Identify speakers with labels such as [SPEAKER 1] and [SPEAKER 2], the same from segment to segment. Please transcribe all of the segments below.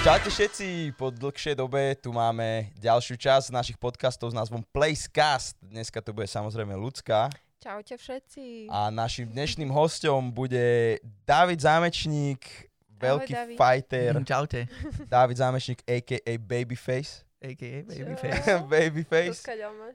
[SPEAKER 1] Čaute všetci, po dlhšej dobe tu máme ďalšiu časť našich podcastov s názvom Placecast. Dneska to bude samozrejme ľudská.
[SPEAKER 2] Čaute všetci.
[SPEAKER 1] A našim dnešným hostom bude David Zámečník, veľký
[SPEAKER 2] David.
[SPEAKER 1] fighter.
[SPEAKER 3] Mm, Čaute.
[SPEAKER 1] David Zámečník, a.k.a. Babyface.
[SPEAKER 3] A.k.a. Babyface.
[SPEAKER 1] Babyface.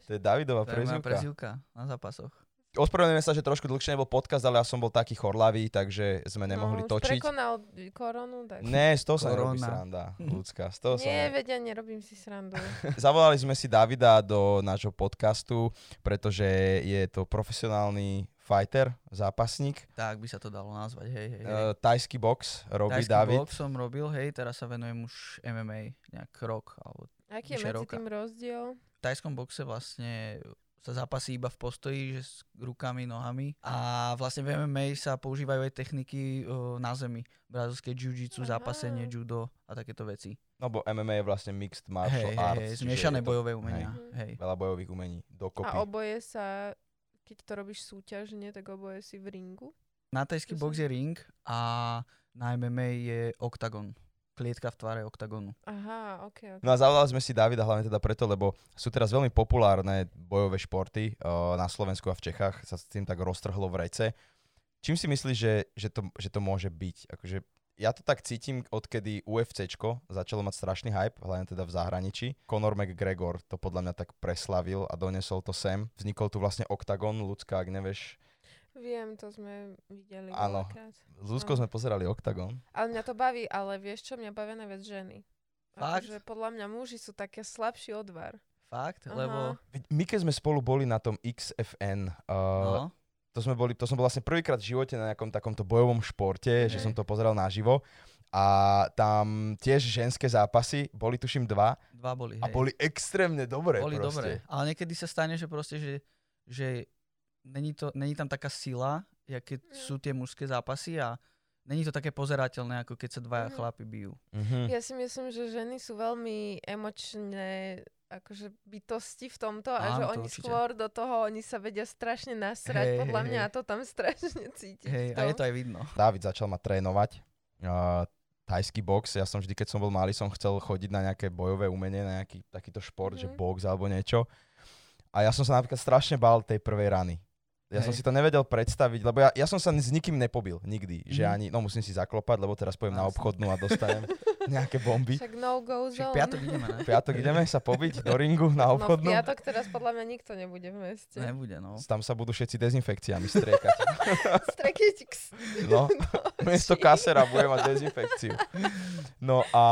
[SPEAKER 1] To je Davidová prezivka.
[SPEAKER 3] prezivka na zápasoch.
[SPEAKER 1] Ospravedlňujeme sa, že trošku dlhšie nebol podcast, ale ja som bol taký chorlavý, takže sme nemohli
[SPEAKER 2] no, už
[SPEAKER 1] točiť.
[SPEAKER 2] prekonal koronu, tak...
[SPEAKER 1] Ne, z toho sa nerobí sranda, ľudská. Z toho sa
[SPEAKER 2] Nie,
[SPEAKER 1] ne...
[SPEAKER 2] vedia, nerobím si srandu.
[SPEAKER 1] Zavolali sme si Davida do nášho podcastu, pretože je to profesionálny fighter, zápasník.
[SPEAKER 3] Tak by sa to dalo nazvať, hej, hej. hej.
[SPEAKER 1] Uh, tajský box robí
[SPEAKER 3] Tajský
[SPEAKER 1] David.
[SPEAKER 3] box som robil, hej, teraz sa venujem už MMA, nejak rok, alebo
[SPEAKER 2] Aký je medzi
[SPEAKER 3] roka.
[SPEAKER 2] tým rozdiel?
[SPEAKER 3] v tajskom boxe vlastne sa zápasí iba v postoji, že s rukami, nohami. A vlastne v MMA sa používajú aj techniky uh, na zemi. Brazilské jiu-jitsu, zápasenie, judo a takéto veci.
[SPEAKER 1] No bo MMA je vlastne mixed martial
[SPEAKER 3] Hej,
[SPEAKER 1] arts.
[SPEAKER 3] hej, zmiešané
[SPEAKER 1] to
[SPEAKER 3] bojové umenia.
[SPEAKER 2] Hej.
[SPEAKER 3] Hej.
[SPEAKER 1] Veľa bojových umení dokopy.
[SPEAKER 2] A oboje sa, keď to robíš súťažne, tak oboje si v ringu?
[SPEAKER 3] Na tajský box je ring a na MMA je oktagon. Klietka v tvare oktagonu.
[SPEAKER 2] Aha, ok, ok.
[SPEAKER 1] No a zavolali sme si Davida hlavne teda preto, lebo sú teraz veľmi populárne bojové športy uh, na Slovensku a v Čechách. Sa s tým tak roztrhlo v rece. Čím si myslíš, že, že, to, že to môže byť? Akože ja to tak cítim, odkedy UFCčko začalo mať strašný hype, hlavne teda v zahraničí. Conor McGregor to podľa mňa tak preslavil a donesol to sem. Vznikol tu vlastne Octagon, ľudská, ak nevieš.
[SPEAKER 2] Viem, to sme videli
[SPEAKER 1] Áno. S
[SPEAKER 2] Áno.
[SPEAKER 1] sme pozerali Octagon.
[SPEAKER 2] Ale mňa to baví, ale vieš čo, mňa bavia najviac ženy.
[SPEAKER 3] Fakt?
[SPEAKER 2] Akože podľa mňa muži sú také slabší odvar.
[SPEAKER 3] Fakt?
[SPEAKER 2] Aha.
[SPEAKER 3] Lebo...
[SPEAKER 1] My keď sme spolu boli na tom XFN, uh,
[SPEAKER 3] No.
[SPEAKER 1] to sme boli, to som bol vlastne prvýkrát v živote na nejakom takomto bojovom športe, že
[SPEAKER 3] Hej.
[SPEAKER 1] som to pozeral naživo. A tam tiež ženské zápasy, boli tuším dva
[SPEAKER 3] Dva boli,
[SPEAKER 1] a
[SPEAKER 3] hej.
[SPEAKER 1] boli extrémne dobré
[SPEAKER 3] boli
[SPEAKER 1] proste.
[SPEAKER 3] dobré. Ale niekedy sa stane, že proste, že, že není, to, není tam taká sila, keď
[SPEAKER 2] Mm.
[SPEAKER 3] sú tie mužské zápasy a není to také pozerateľné, ako keď sa dvaja
[SPEAKER 2] Mhm.
[SPEAKER 3] chlapi bijú.
[SPEAKER 1] Mhm.
[SPEAKER 2] Ja si myslím, že ženy sú veľmi emočné akože bytosti v tomto a že
[SPEAKER 3] Áno, to
[SPEAKER 2] oni
[SPEAKER 3] určite.
[SPEAKER 2] skôr do toho, oni sa vedia strašne nasrať,
[SPEAKER 3] Hej,
[SPEAKER 2] podľa
[SPEAKER 3] hej,
[SPEAKER 2] mňa
[SPEAKER 3] hej.
[SPEAKER 2] a to tam strašne cítiť.
[SPEAKER 3] Hej,
[SPEAKER 2] v
[SPEAKER 3] a je to aj vidno.
[SPEAKER 1] Dávid začal ma trénovať. Uh, tajský box, ja som vždy, keď som bol malý, som chcel chodiť na nejaké bojové umenie, na nejaký takýto šport, že
[SPEAKER 2] Mhm.
[SPEAKER 1] box alebo niečo. A ja som sa napríklad strašne bál tej prvej rany. Ja som
[SPEAKER 3] Hej.
[SPEAKER 1] si to nevedel predstaviť, lebo ja, ja som sa s nikým nepobil, nikdy. Že
[SPEAKER 3] Mhm.
[SPEAKER 1] ani, no musím si zaklopať, lebo teraz pojem na
[SPEAKER 3] Jasne.
[SPEAKER 1] obchodnú a dostanem nejaké bomby.
[SPEAKER 2] Však no go
[SPEAKER 3] Však
[SPEAKER 2] zone.
[SPEAKER 3] piatok ideme, ne?
[SPEAKER 1] Piatok ideme sa pobiť do ringu na
[SPEAKER 2] No v
[SPEAKER 1] obchodnú.
[SPEAKER 2] piatok teraz podľa mňa nikto nebude v meste.
[SPEAKER 3] Nebude, no.
[SPEAKER 1] Tam sa budú všetci dezinfekciami striekať.
[SPEAKER 2] Strekiť ks-
[SPEAKER 1] No, miesto kasera bude mať dezinfekciu. No a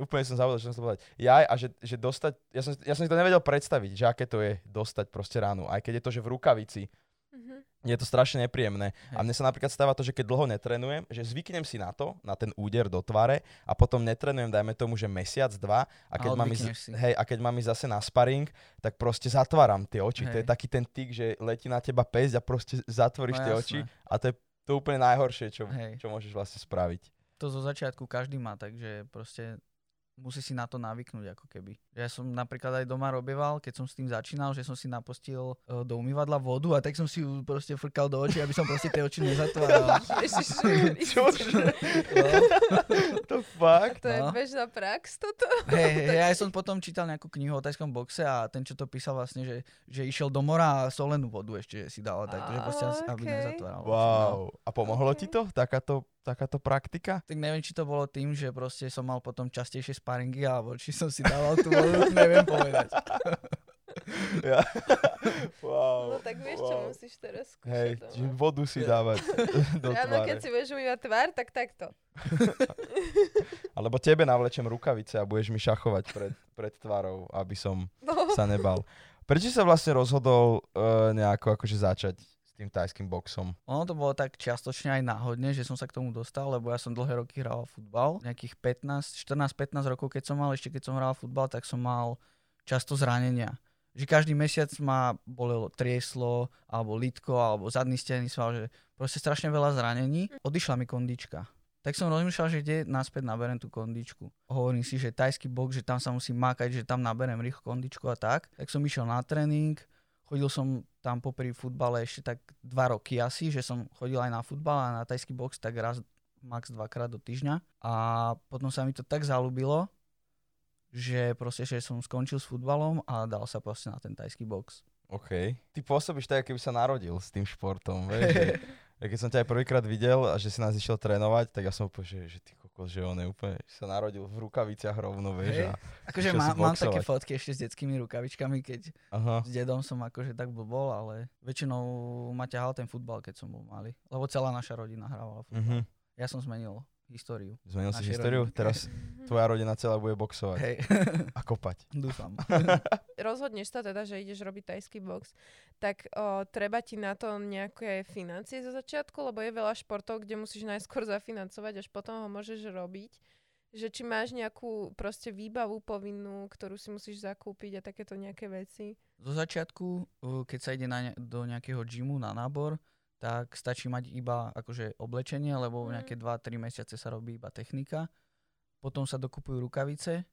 [SPEAKER 1] úplne som zabudol, čo som chcel povedať. Ja, a že, že dostať, ja som, ja som si to nevedel predstaviť, že aké to je dostať proste ránu. Aj keď je to, že v rukavici,
[SPEAKER 2] Mhm.
[SPEAKER 1] je to strašne nepríjemné. A
[SPEAKER 3] Hej.
[SPEAKER 1] mne sa napríklad stáva to, že keď dlho netrenujem, že zvyknem si na to, na ten úder do tvare a potom netrenujem, dajme tomu, že mesiac, dva a keď,
[SPEAKER 3] A
[SPEAKER 1] mám ísť, hej, a keď mám ísť zase na sparing, tak proste zatváram tie oči. To je
[SPEAKER 3] Hej.
[SPEAKER 1] taký ten tik, že letí na teba pesť a proste zatvoríš
[SPEAKER 3] No
[SPEAKER 1] tie
[SPEAKER 3] jasné.
[SPEAKER 1] oči a to je to úplne najhoršie, čo,
[SPEAKER 3] Hej.
[SPEAKER 1] čo môžeš vlastne spraviť.
[SPEAKER 3] To zo začiatku každý má, takže proste musí si na to navyknúť ako keby. Ja som napríklad aj doma robieval, keď som s tým začínal, že som si napustil e, do umývadla vodu a tak som si ju proste frkal do očí, aby som proste tie oči nezatváral.
[SPEAKER 1] To fakt?
[SPEAKER 2] to je
[SPEAKER 3] No.
[SPEAKER 2] bežná prax toto?
[SPEAKER 3] Hej, ja som potom čítal nejakú knihu o tajskom boxe a ten, čo to písal vlastne, že, že išiel do mora a solenú vodu ešte si dal, takže proste aby nezatváral. oči, no.
[SPEAKER 1] Wow. A pomohlo ti to? Takáto, takáto praktika?
[SPEAKER 3] Tak neviem, či to bolo tým, že proste som mal potom častejšie sparingy, alebo či som si dával tú vodu, neviem povedať.
[SPEAKER 1] Ja. wow.
[SPEAKER 2] No tak vieš, čo
[SPEAKER 1] wow.
[SPEAKER 2] musíš teraz
[SPEAKER 1] Hej,
[SPEAKER 2] skúšať.
[SPEAKER 1] čiže
[SPEAKER 2] doma.
[SPEAKER 1] vodu si dávať do
[SPEAKER 2] Ráno, keď si budeš umývať tvár, tak takto.
[SPEAKER 1] Alebo tebe navlečem rukavice a budeš mi šachovať pred, pred tvárou, aby som
[SPEAKER 2] No.
[SPEAKER 1] sa nebal. Prečo sa vlastne rozhodol uh, nejako akože začať tým tajským boxom?
[SPEAKER 3] Ono to bolo tak čiastočne aj náhodne, že som sa k tomu dostal, lebo ja som dlhé roky hral futbal. Nejakých 15, 14-15 rokov, keď som mal, ešte keď som hral futbal, tak som mal často zranenia. Že každý mesiac ma bolelo trieslo, alebo litko, alebo zadný stený sval, že proste strašne veľa zranení. Odišla mi kondička. Tak som rozmýšľal, že kde naspäť naberem tú kondičku. Hovorím si, že tajský bok, že tam sa musím makať, že tam naberem rýchlo kondičku a tak. Tak som išiel na tréning, chodil som tam popri futbale ešte tak dva roky asi, že som chodil aj na futbal a na tajský box tak raz max dvakrát do týždňa. A potom sa mi to tak zalúbilo, že proste, že som skončil s futbalom a dal sa proste na ten tajský box.
[SPEAKER 1] OK. Ty pôsobíš tak, keby sa narodil s tým športom, vieš, ja keď som ťa aj prvýkrát videl a že si nás išiel trénovať, tak ja som úplne, že, že ty kokos, že on je úplne, že sa narodil v rukaviciach rovno, vieš.
[SPEAKER 3] Hej.
[SPEAKER 1] A,
[SPEAKER 3] Akože má, mám také fotky ešte s detskými rukavičkami, keď
[SPEAKER 1] aha.
[SPEAKER 3] s dedom som akože tak bol, ale väčšinou ma ťahal ten futbal, keď som bol malý. Lebo celá naša rodina hrávala futbal.
[SPEAKER 1] Mhm.
[SPEAKER 3] Ja som zmenil históriu.
[SPEAKER 1] Zmenil si históriu,
[SPEAKER 3] rodiny.
[SPEAKER 1] teraz tvoja rodina celá bude boxovať
[SPEAKER 3] Hej,
[SPEAKER 1] a kopať.
[SPEAKER 3] dúfam.
[SPEAKER 2] rozhodneš sa teda, že ideš robiť tajský box, tak o, treba ti na to nejaké financie zo začiatku, lebo je veľa športov, kde musíš najskôr zafinancovať, až potom ho môžeš robiť. Že či máš nejakú proste výbavu povinnú, ktorú si musíš zakúpiť a takéto nejaké veci.
[SPEAKER 3] Zo začiatku, keď sa ide na ne- do nejakého gymu na nábor, tak stačí mať iba akože oblečenie, lebo
[SPEAKER 2] Mm.
[SPEAKER 3] nejaké 2-3 mesiace sa robí iba technika. Potom sa dokupujú rukavice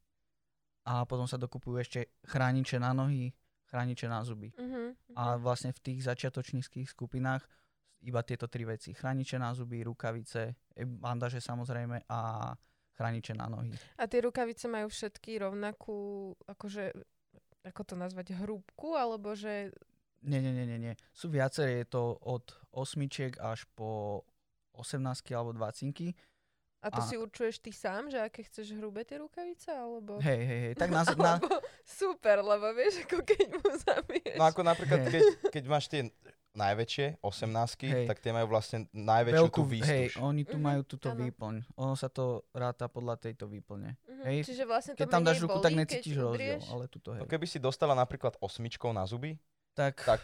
[SPEAKER 3] a potom sa dokupujú ešte chrániče na nohy, chrániče na zuby.
[SPEAKER 2] Uh-huh,
[SPEAKER 3] A vlastne v tých začiatočníckých skupinách iba tieto tri veci. Chrániče na zuby, rukavice, e, bandaže samozrejme a chrániče na nohy.
[SPEAKER 2] a tie rukavice majú všetky rovnakú, akože, ako to nazvať, hrúbku, alebo že...
[SPEAKER 3] Nie, nie, nie, nie, nie. Sú viaceré, je to od osmičiek až po 18 alebo 20
[SPEAKER 2] A to
[SPEAKER 3] A-
[SPEAKER 2] si určuješ ty sám, že aké chceš hrubé tie rukavice, alebo...
[SPEAKER 3] Hej, hej, hej. Tak na, na,
[SPEAKER 2] Alebo super, lebo vieš, ako keď mu zabiješ.
[SPEAKER 1] No ako napríklad,
[SPEAKER 3] Hej.
[SPEAKER 1] keď, keď máš tie najväčšie, 18
[SPEAKER 3] Hej.
[SPEAKER 1] tak tie majú vlastne najväčšiu tú
[SPEAKER 3] hej,
[SPEAKER 1] výstuž.
[SPEAKER 3] oni tu
[SPEAKER 2] Mhm,
[SPEAKER 3] majú túto
[SPEAKER 2] áno.
[SPEAKER 3] výplň. Ono sa to ráta podľa tejto výplne.
[SPEAKER 2] Mhm,
[SPEAKER 3] hej.
[SPEAKER 2] Čiže vlastne to
[SPEAKER 3] Keď tam dáš ruku,
[SPEAKER 2] bolí,
[SPEAKER 3] tak necítiš rozdiel, ale tuto hej.
[SPEAKER 1] No keby si dostala napríklad osmičkou na zuby,
[SPEAKER 3] Tak,
[SPEAKER 1] tak,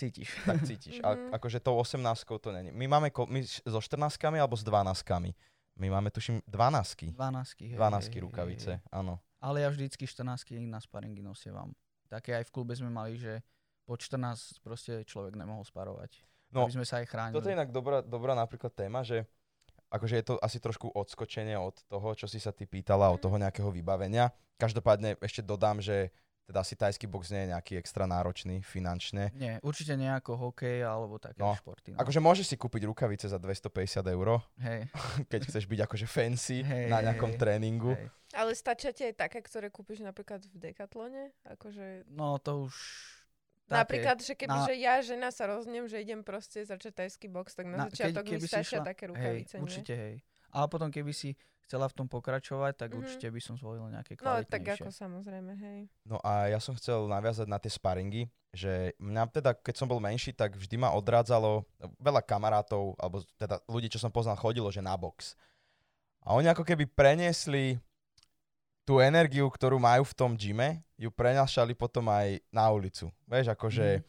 [SPEAKER 3] cítiš.
[SPEAKER 1] tak cítiš.
[SPEAKER 2] Mhm.
[SPEAKER 1] A, akože tou 18 to není. My máme ko- my s- so 14 alebo s 12 My máme, tuším, 12
[SPEAKER 3] 12. Hej,
[SPEAKER 1] 12
[SPEAKER 3] hej, hej,
[SPEAKER 1] rukavice,
[SPEAKER 3] hej.
[SPEAKER 1] áno.
[SPEAKER 3] Ale ja vždycky 14 na sparingy nosievam. Také aj v klube sme mali, že po 14 proste človek nemohol sparovať.
[SPEAKER 1] No,
[SPEAKER 3] aby sme sa aj chránili.
[SPEAKER 1] Toto je inak dobrá, dobrá napríklad téma, že akože je to asi trošku odskočenie od toho, čo si sa ty pýtala, od toho nejakého vybavenia. Každopádne ešte dodám, že teda asi tajský box nie je nejaký extra náročný finančne.
[SPEAKER 3] Nie, určite nie ako hokej alebo také
[SPEAKER 1] No,
[SPEAKER 3] športy. No.
[SPEAKER 1] Akože môžeš si kúpiť rukavice za 250 eur,
[SPEAKER 3] Hej,
[SPEAKER 1] keď chceš byť akože fancy
[SPEAKER 3] Hej,
[SPEAKER 1] na nejakom
[SPEAKER 3] hej,
[SPEAKER 1] tréningu.
[SPEAKER 3] hej.
[SPEAKER 2] Ale stačia ti aj také, ktoré kúpiš napríklad v Decathlone? Akože
[SPEAKER 3] No to už...
[SPEAKER 2] Napríklad, že keby
[SPEAKER 3] na-
[SPEAKER 2] že ja, žena, sa roznem, že idem proste začať tajský box, tak na,
[SPEAKER 3] Na- keď-
[SPEAKER 2] začiatok mi
[SPEAKER 3] keby si
[SPEAKER 2] stačia
[SPEAKER 3] išla-
[SPEAKER 2] také rukavice,
[SPEAKER 3] hej, určite hej. A potom keby si chcela v tom pokračovať, tak
[SPEAKER 2] Mhm.
[SPEAKER 3] určite by som zvolil nejaké
[SPEAKER 2] No,
[SPEAKER 3] kvalitnejšie.
[SPEAKER 2] tak ako samozrejme, hej.
[SPEAKER 1] No a ja som chcel naviazať na tie sparingy, že mňa teda, keď som bol menší, tak vždy ma odrádzalo, veľa kamarátov, alebo teda ľudí, čo som poznal, chodilo, že na box. A oni ako keby preniesli tú energiu, ktorú majú v tom gyme, ju prenašali potom aj na ulicu. Vieš, akože,
[SPEAKER 3] Mhm.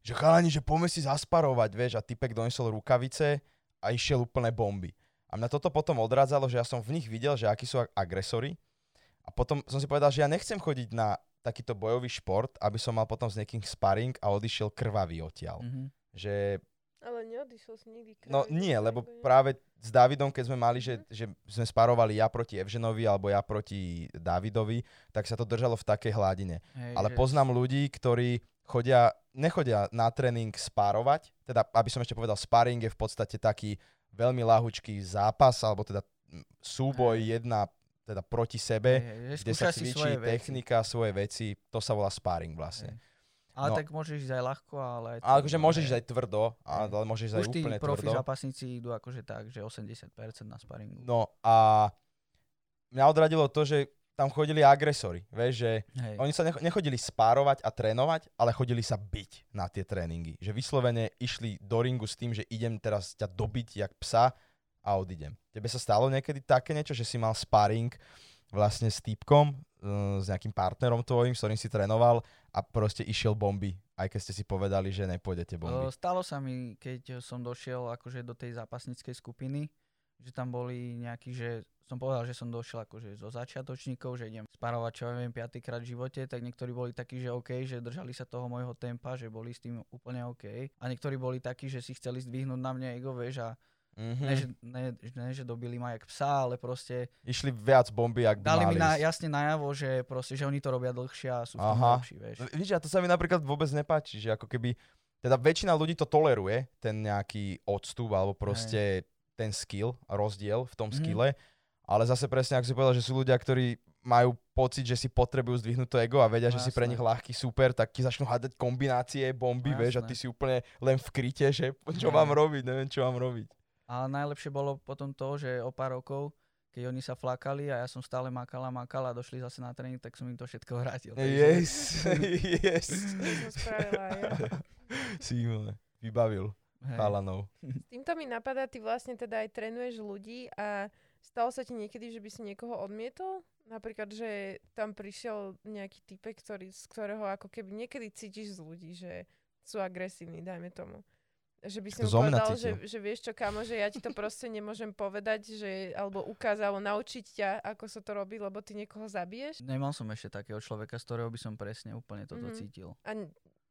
[SPEAKER 1] že chalani, že poďme si zasparovať, vieš, a typek donesol rukavice a išiel úplne bomby. A mňa toto potom odrádzalo, že ja som v nich videl, že akí sú ag- agresori. A potom som si povedal, že ja nechcem chodiť na takýto bojový šport, aby som mal potom s niekým sparring a odišiel krvavý odtiaľ.
[SPEAKER 3] Mhm.
[SPEAKER 1] Že,
[SPEAKER 2] Ale neodišiel si nikdy
[SPEAKER 1] no
[SPEAKER 2] krvi,
[SPEAKER 1] nie,
[SPEAKER 2] tak
[SPEAKER 1] lebo
[SPEAKER 2] nie?
[SPEAKER 1] práve s Davidom, keď sme mali,
[SPEAKER 2] Mhm.
[SPEAKER 1] že, že sme sparovali ja proti Evženovi alebo ja proti Davidovi, tak sa to držalo v takej hladine.
[SPEAKER 3] Hej,
[SPEAKER 1] Ale
[SPEAKER 3] že-
[SPEAKER 1] poznám ľudí, ktorí chodia, nechodia na tréning spárovať, teda aby som ešte povedal, sparring je v podstate taký veľmi lahučký zápas, alebo teda súboj
[SPEAKER 3] Hej.
[SPEAKER 1] jedna teda proti sebe,
[SPEAKER 3] hej, že
[SPEAKER 1] kde sa cvičí
[SPEAKER 3] svoje veci.
[SPEAKER 1] technika, svoje veci, to sa volá sparring vlastne.
[SPEAKER 3] Hej. Ale
[SPEAKER 1] No.
[SPEAKER 3] tak môžeš ísť aj ľahko, ale aj...
[SPEAKER 1] Ale akože môžeš ísť aj tvrdo,
[SPEAKER 3] Hej.
[SPEAKER 1] ale môžeš ísť
[SPEAKER 3] Už
[SPEAKER 1] aj
[SPEAKER 3] tí
[SPEAKER 1] úplne
[SPEAKER 3] profi
[SPEAKER 1] tvrdo.
[SPEAKER 3] zápasníci idú akože tak, že 80% na sparingu.
[SPEAKER 1] No a mňa odradilo to, že tam chodili agresori, vieš, že
[SPEAKER 3] Hej.
[SPEAKER 1] Oni sa necho- nechodili spárovať a trénovať, ale chodili sa byť na tie tréningy. Že vyslovene išli do ringu s tým, že idem teraz ťa dobiť jak psa a odídem. Tebe sa stalo niekedy také niečo, že si mal sparring vlastne s týpkom, uh, s nejakým partnerom tvojim, s ktorým si trénoval a proste išiel bomby, aj keď ste si povedali, že nepôjdete bomby.
[SPEAKER 3] O, Stalo sa mi, keď som došiel akože do tej zápasníckej skupiny, že tam boli nejakí, že som povedal, že som došiel akože zo začiatočníkov, že idem sparovať, čo ja viem, piatýkrát v živote, tak niektorí boli takí, že OK, že držali sa toho môjho tempa, že boli s tým úplne OK. A niektorí boli takí, že si chceli zdvihnúť na mňa ego, vieš, a
[SPEAKER 1] Mhm.
[SPEAKER 3] ne, že, ne, ne, že dobili ma jak psa, ale proste
[SPEAKER 1] Išli viac bomby, ak by
[SPEAKER 3] dali
[SPEAKER 1] mali
[SPEAKER 3] mi na, jasne najavo, že proste, že oni to robia dlhšie a sú v tom
[SPEAKER 1] Aha.
[SPEAKER 3] lepší, vieš.
[SPEAKER 1] Víš, a to sa mi napríklad vôbec nepáči, že ako keby, teda väčšina ľudí to toleruje, ten nejaký odstup, alebo proste ten skill, rozdiel v tom
[SPEAKER 3] Mhm.
[SPEAKER 1] skille, ale zase presne, ako si povedal, že sú ľudia, ktorí majú pocit, že si potrebujú zdvihnúť to ego a vedia,
[SPEAKER 3] No
[SPEAKER 1] že si pre
[SPEAKER 3] jasné.
[SPEAKER 1] nich ľahký super, tak ti začnú hádať kombinácie, bomby,
[SPEAKER 3] No
[SPEAKER 1] vieš, a
[SPEAKER 3] jasné.
[SPEAKER 1] ty si úplne len v kryte, že čo
[SPEAKER 3] Hej.
[SPEAKER 1] mám robiť, neviem, čo mám robiť.
[SPEAKER 3] A najlepšie bolo potom to, že o pár rokov, keď oni sa flakali a ja som stále makala, makala a došli zase na tréning, tak som im to všetko vrátil. takže-
[SPEAKER 1] Yes, yes.
[SPEAKER 2] Spravila ja.
[SPEAKER 1] si im vybavil
[SPEAKER 3] Hej.
[SPEAKER 1] chalanov.
[SPEAKER 2] S týmto mi napadá, ty vlastne teda aj trénuješ ľudí a stalo sa ti niekedy, že by si niekoho odmietol? Napríklad, že tam prišiel nejaký typek, ktorý, z ktorého ako keby niekedy cítiš z ľudí, že sú agresívni, dajme tomu. Že by si mu povedal, že,
[SPEAKER 1] cítil.
[SPEAKER 2] že vieš čo, kamo, že ja ti to proste nemôžem povedať, že, alebo ukázať, alebo naučiť ťa, ako sa to robí, lebo ty niekoho zabiješ.
[SPEAKER 3] Nemal som ešte takého človeka, z ktorého by som presne úplne toto
[SPEAKER 2] Mhm.
[SPEAKER 3] cítil.
[SPEAKER 2] A